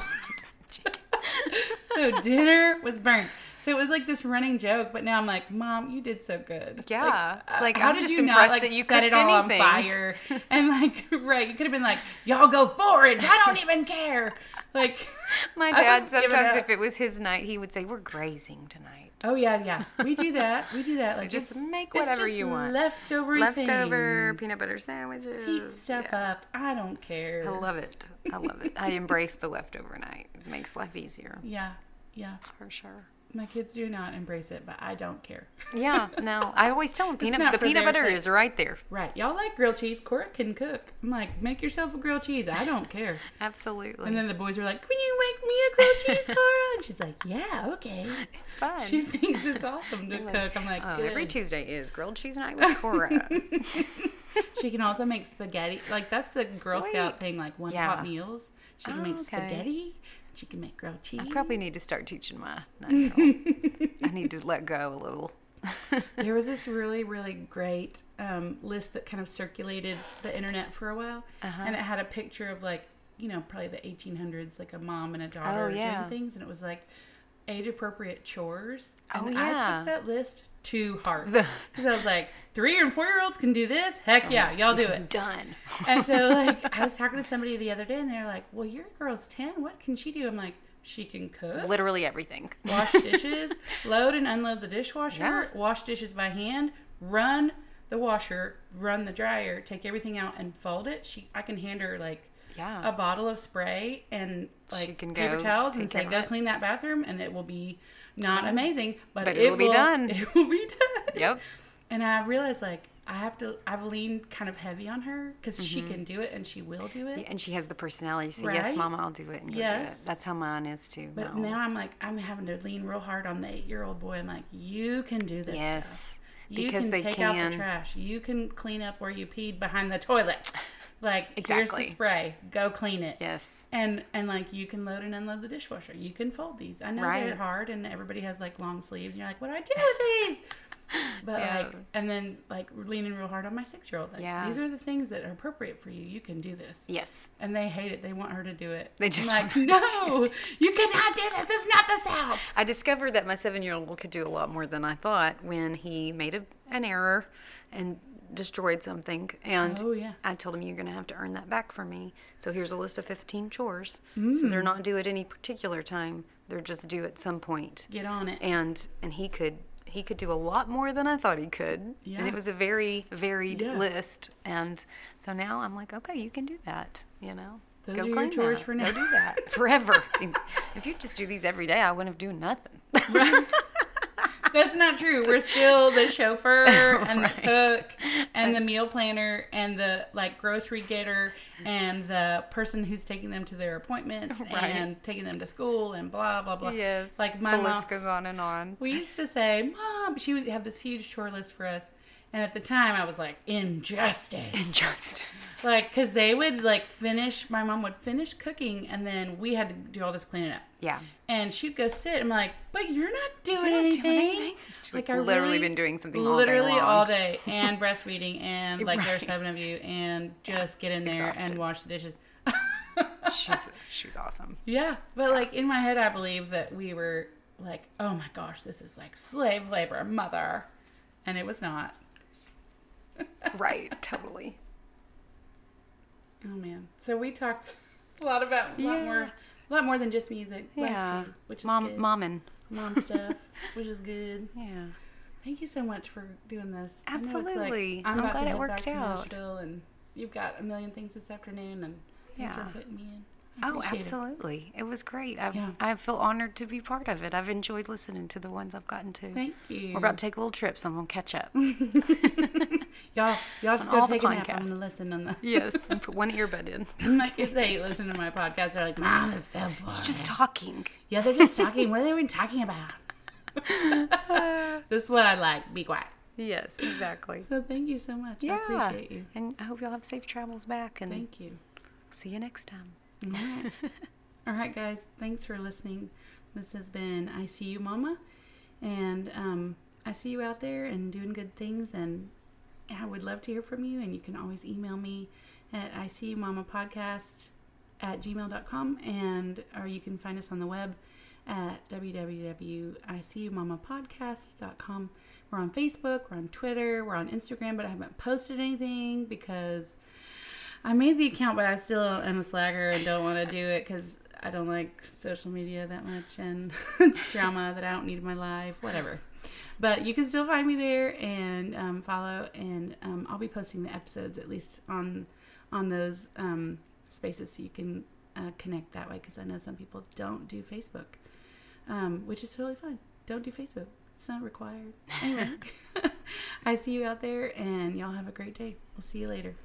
S1: so dinner was burnt. So it was like this running joke, but now I'm like, Mom, you did so good.
S2: Yeah.
S1: uh,
S2: Like,
S1: how
S2: I'm
S1: did you not like
S2: that you
S1: set it all on fire? And like, right, you could have been like, y'all go forage. I don't even care. Like,
S2: My dad
S1: give it
S2: sometimes, if it was his night, he would say, "We're grazing tonight."
S1: Oh yeah, yeah. We do that. We do that. Like
S2: just make whatever
S1: just
S2: you want.
S1: Leftover
S2: Leftover
S1: things.
S2: peanut butter sandwiches.
S1: Heat stuff
S2: Yeah.
S1: up. I don't care.
S2: I love it. I love it. I embrace the leftover night. It makes life easier
S1: Yeah, yeah.
S2: for sure.
S1: My kids do not embrace it, but I don't care.
S2: Yeah, no. I always tell them peanut the peanut butter
S1: sake.
S2: is right there.
S1: Right. Y'all like grilled cheese. Cora can cook. I'm like, make yourself a grilled cheese. I don't care.
S2: Absolutely.
S1: And then the boys are like, Can you make me a grilled cheese, Cora? And she's like, Yeah, okay.
S2: it's fun.
S1: She thinks it's awesome to
S2: Like,
S1: cook. I'm like,
S2: oh, every Tuesday is grilled cheese night with Cora.
S1: she can also make spaghetti. Like that's the Girl Scout thing. Like one
S2: Yeah.
S1: pot meals. She can
S2: Oh,
S1: make
S2: okay.
S1: She can make grilled cheese.
S2: I probably need to start teaching my. I need to let go a little.
S1: there was this really, really great um, list that kind of circulated the internet for a while,
S2: Uh-huh.
S1: and it had a picture of like you know probably the 1800s, like a mom and a daughter
S2: Oh, yeah.
S1: doing things, and it was like age appropriate chores.
S2: Oh,
S1: and I took that list to heart
S2: The-
S1: because I was like, three and four year olds can do this. Heck oh, yeah, y'all do it.
S2: Done.
S1: And so like I was talking to somebody the other day, and they're like, "Well, your girl's ten. What can she do?" I'm like, "She can cook."
S2: Literally everything.
S1: wash dishes, load and unload the dishwasher,
S2: Yeah.
S1: wash dishes by hand, run the washer, run the dryer, take everything out and fold it. She I can hand her like
S2: Yeah.
S1: a bottle of spray and like
S2: can
S1: paper towels and say go
S2: it."
S1: clean that bathroom and it will be not amazing, but,
S2: But
S1: it
S2: it'll be done.
S1: It will be done.
S2: Yep.
S1: And I realized like I have to I've leaned kind of heavy on her because she
S2: Mm-hmm.
S1: can do it and she will do it.
S2: Yeah, and she has the personality. So yes, Mama, I'll do it. And
S1: Yes.
S2: it. That's how mine is too.
S1: But now I'm like, I'm having to lean real hard on the eight year old boy. I'm like, you can do this
S2: Yes,
S1: stuff. You
S2: because
S1: can
S2: they
S1: take out
S2: can.
S1: the trash. You can clean up where you peed behind the toilet. Like, here's the spray. Go clean it.
S2: Yes.
S1: And and like you can load and unload the dishwasher. You can fold these. I know
S2: Right.
S1: they're hard, and everybody has like long sleeves. And you're like, what do I do with these? But
S2: Yeah.
S1: like, and then like leaning real hard on my six year old. Like,
S2: Yeah.
S1: these are the things that are appropriate for you. You can do this.
S2: Yes.
S1: And they hate it. They want her to do it.
S2: They just
S1: I'm like, no, you cannot do this. It's not the South.
S2: I discovered that my seven-year-old could do a lot more than I thought when he made a, an error and destroyed something. And
S1: Oh, yeah.
S2: I told him you're going to have to earn that back for me. So here's a list of 15 chores. So
S1: Mm.
S2: they're not due at any particular time. They're just due at some point.
S1: Get on it.
S2: And and he could he could do a lot more than I thought he could.
S1: Yeah.
S2: And it was a very varied
S1: Yeah.
S2: list. And so now I'm like, okay, you can do that. You know.
S1: Those
S2: Go
S1: are your chores
S2: that.
S1: for
S2: Go do that forever. if you just do these every day, I wouldn't have doing nothing.
S1: That's not true. We're still the chauffeur and
S2: Right.
S1: the cook and the meal planner and the like grocery getter and the person who's taking them to their appointments
S2: Right.
S1: and taking them to school and blah blah blah.
S2: yes.
S1: Like my
S2: the
S1: mom,
S2: list goes on and on.
S1: we used to say, "Mom," she would have this huge chore list for us, and at the time I was like, "Injustice."
S2: Injustice.
S1: like because they would like finish my mom would finish cooking and then we had to do all this cleaning up
S2: Yeah.
S1: and she'd go sit i'm like but you're not doing
S2: You're not
S1: anything,
S2: doing anything. She's
S1: like
S2: like literally
S1: really-
S2: been doing something all day
S1: literally
S2: long.
S1: all day and breastfeeding and like there's
S2: Right.
S1: seven of you and just get in there
S2: Exhausted.
S1: and wash the dishes
S2: She's she's awesome.
S1: yeah but like in my head i believe that we were like oh my gosh this is like slave labor mother and it was not
S2: Right. Totally.
S1: oh man so we talked a lot about a lot
S2: Yeah.
S1: more a lot more than just music
S2: Yeah.
S1: too, which is
S2: Mom,
S1: good.
S2: mommin.
S1: mom stuff, which is good.
S2: Yeah.
S1: Thank you so much for doing this. I know
S2: Absolutely.
S1: I'm,
S2: I'm
S1: about
S2: glad
S1: to
S2: it worked
S1: back to
S2: out.
S1: Nashville, and you've got a million things this afternoon, and thanks
S2: Yeah.
S1: for fitting me in.
S2: Oh,
S1: appreciate it.
S2: absolutely. It. was great. I
S1: Yeah.
S2: I feel honored to be part of it. I've enjoyed listening to the ones I've gotten to.
S1: Thank you.
S2: We're about to take a little trip, so I'm gonna catch up.
S1: y'all. Y'all just go take a nap. I'm gonna listen on the.
S2: yes. Put one earbud in.
S1: My kids hate listening to my podcast. They're like, "Mom, it's so boring."
S2: It's just talking.
S1: yeah, they're just talking. what are they even talking about? this is what I like. Be quiet.
S2: Yes, exactly.
S1: So thank you so much.
S2: Yeah.
S1: I appreciate you.
S2: And I hope y'all have safe travels back and
S1: Thank you.
S2: see you next time.
S1: All right. All right, guys. Thanks for listening. This has been I See You Mama. And um, I see you out there and doing good things. And I would love to hear from you. And you can always email me at I See You Mama Podcast at gmail.com. And or you can find us on the web at www.iseeyoumamapodcast.com. We're on Facebook, we're on Twitter, we're on Instagram, but I haven't posted anything because I made the account, but I still am a slacker and don't want to do it because I don't like social media that much and it's drama that I don't need in my life, whatever. But you can still find me there and um, follow, and um, I'll be posting the episodes at least on on those um, spaces so you can uh, connect that way because I know some people don't do Facebook, um, which is really fine. Don't do Facebook. It's not required. Anyway, I see you out there, and y'all have a great day. We'll see you later.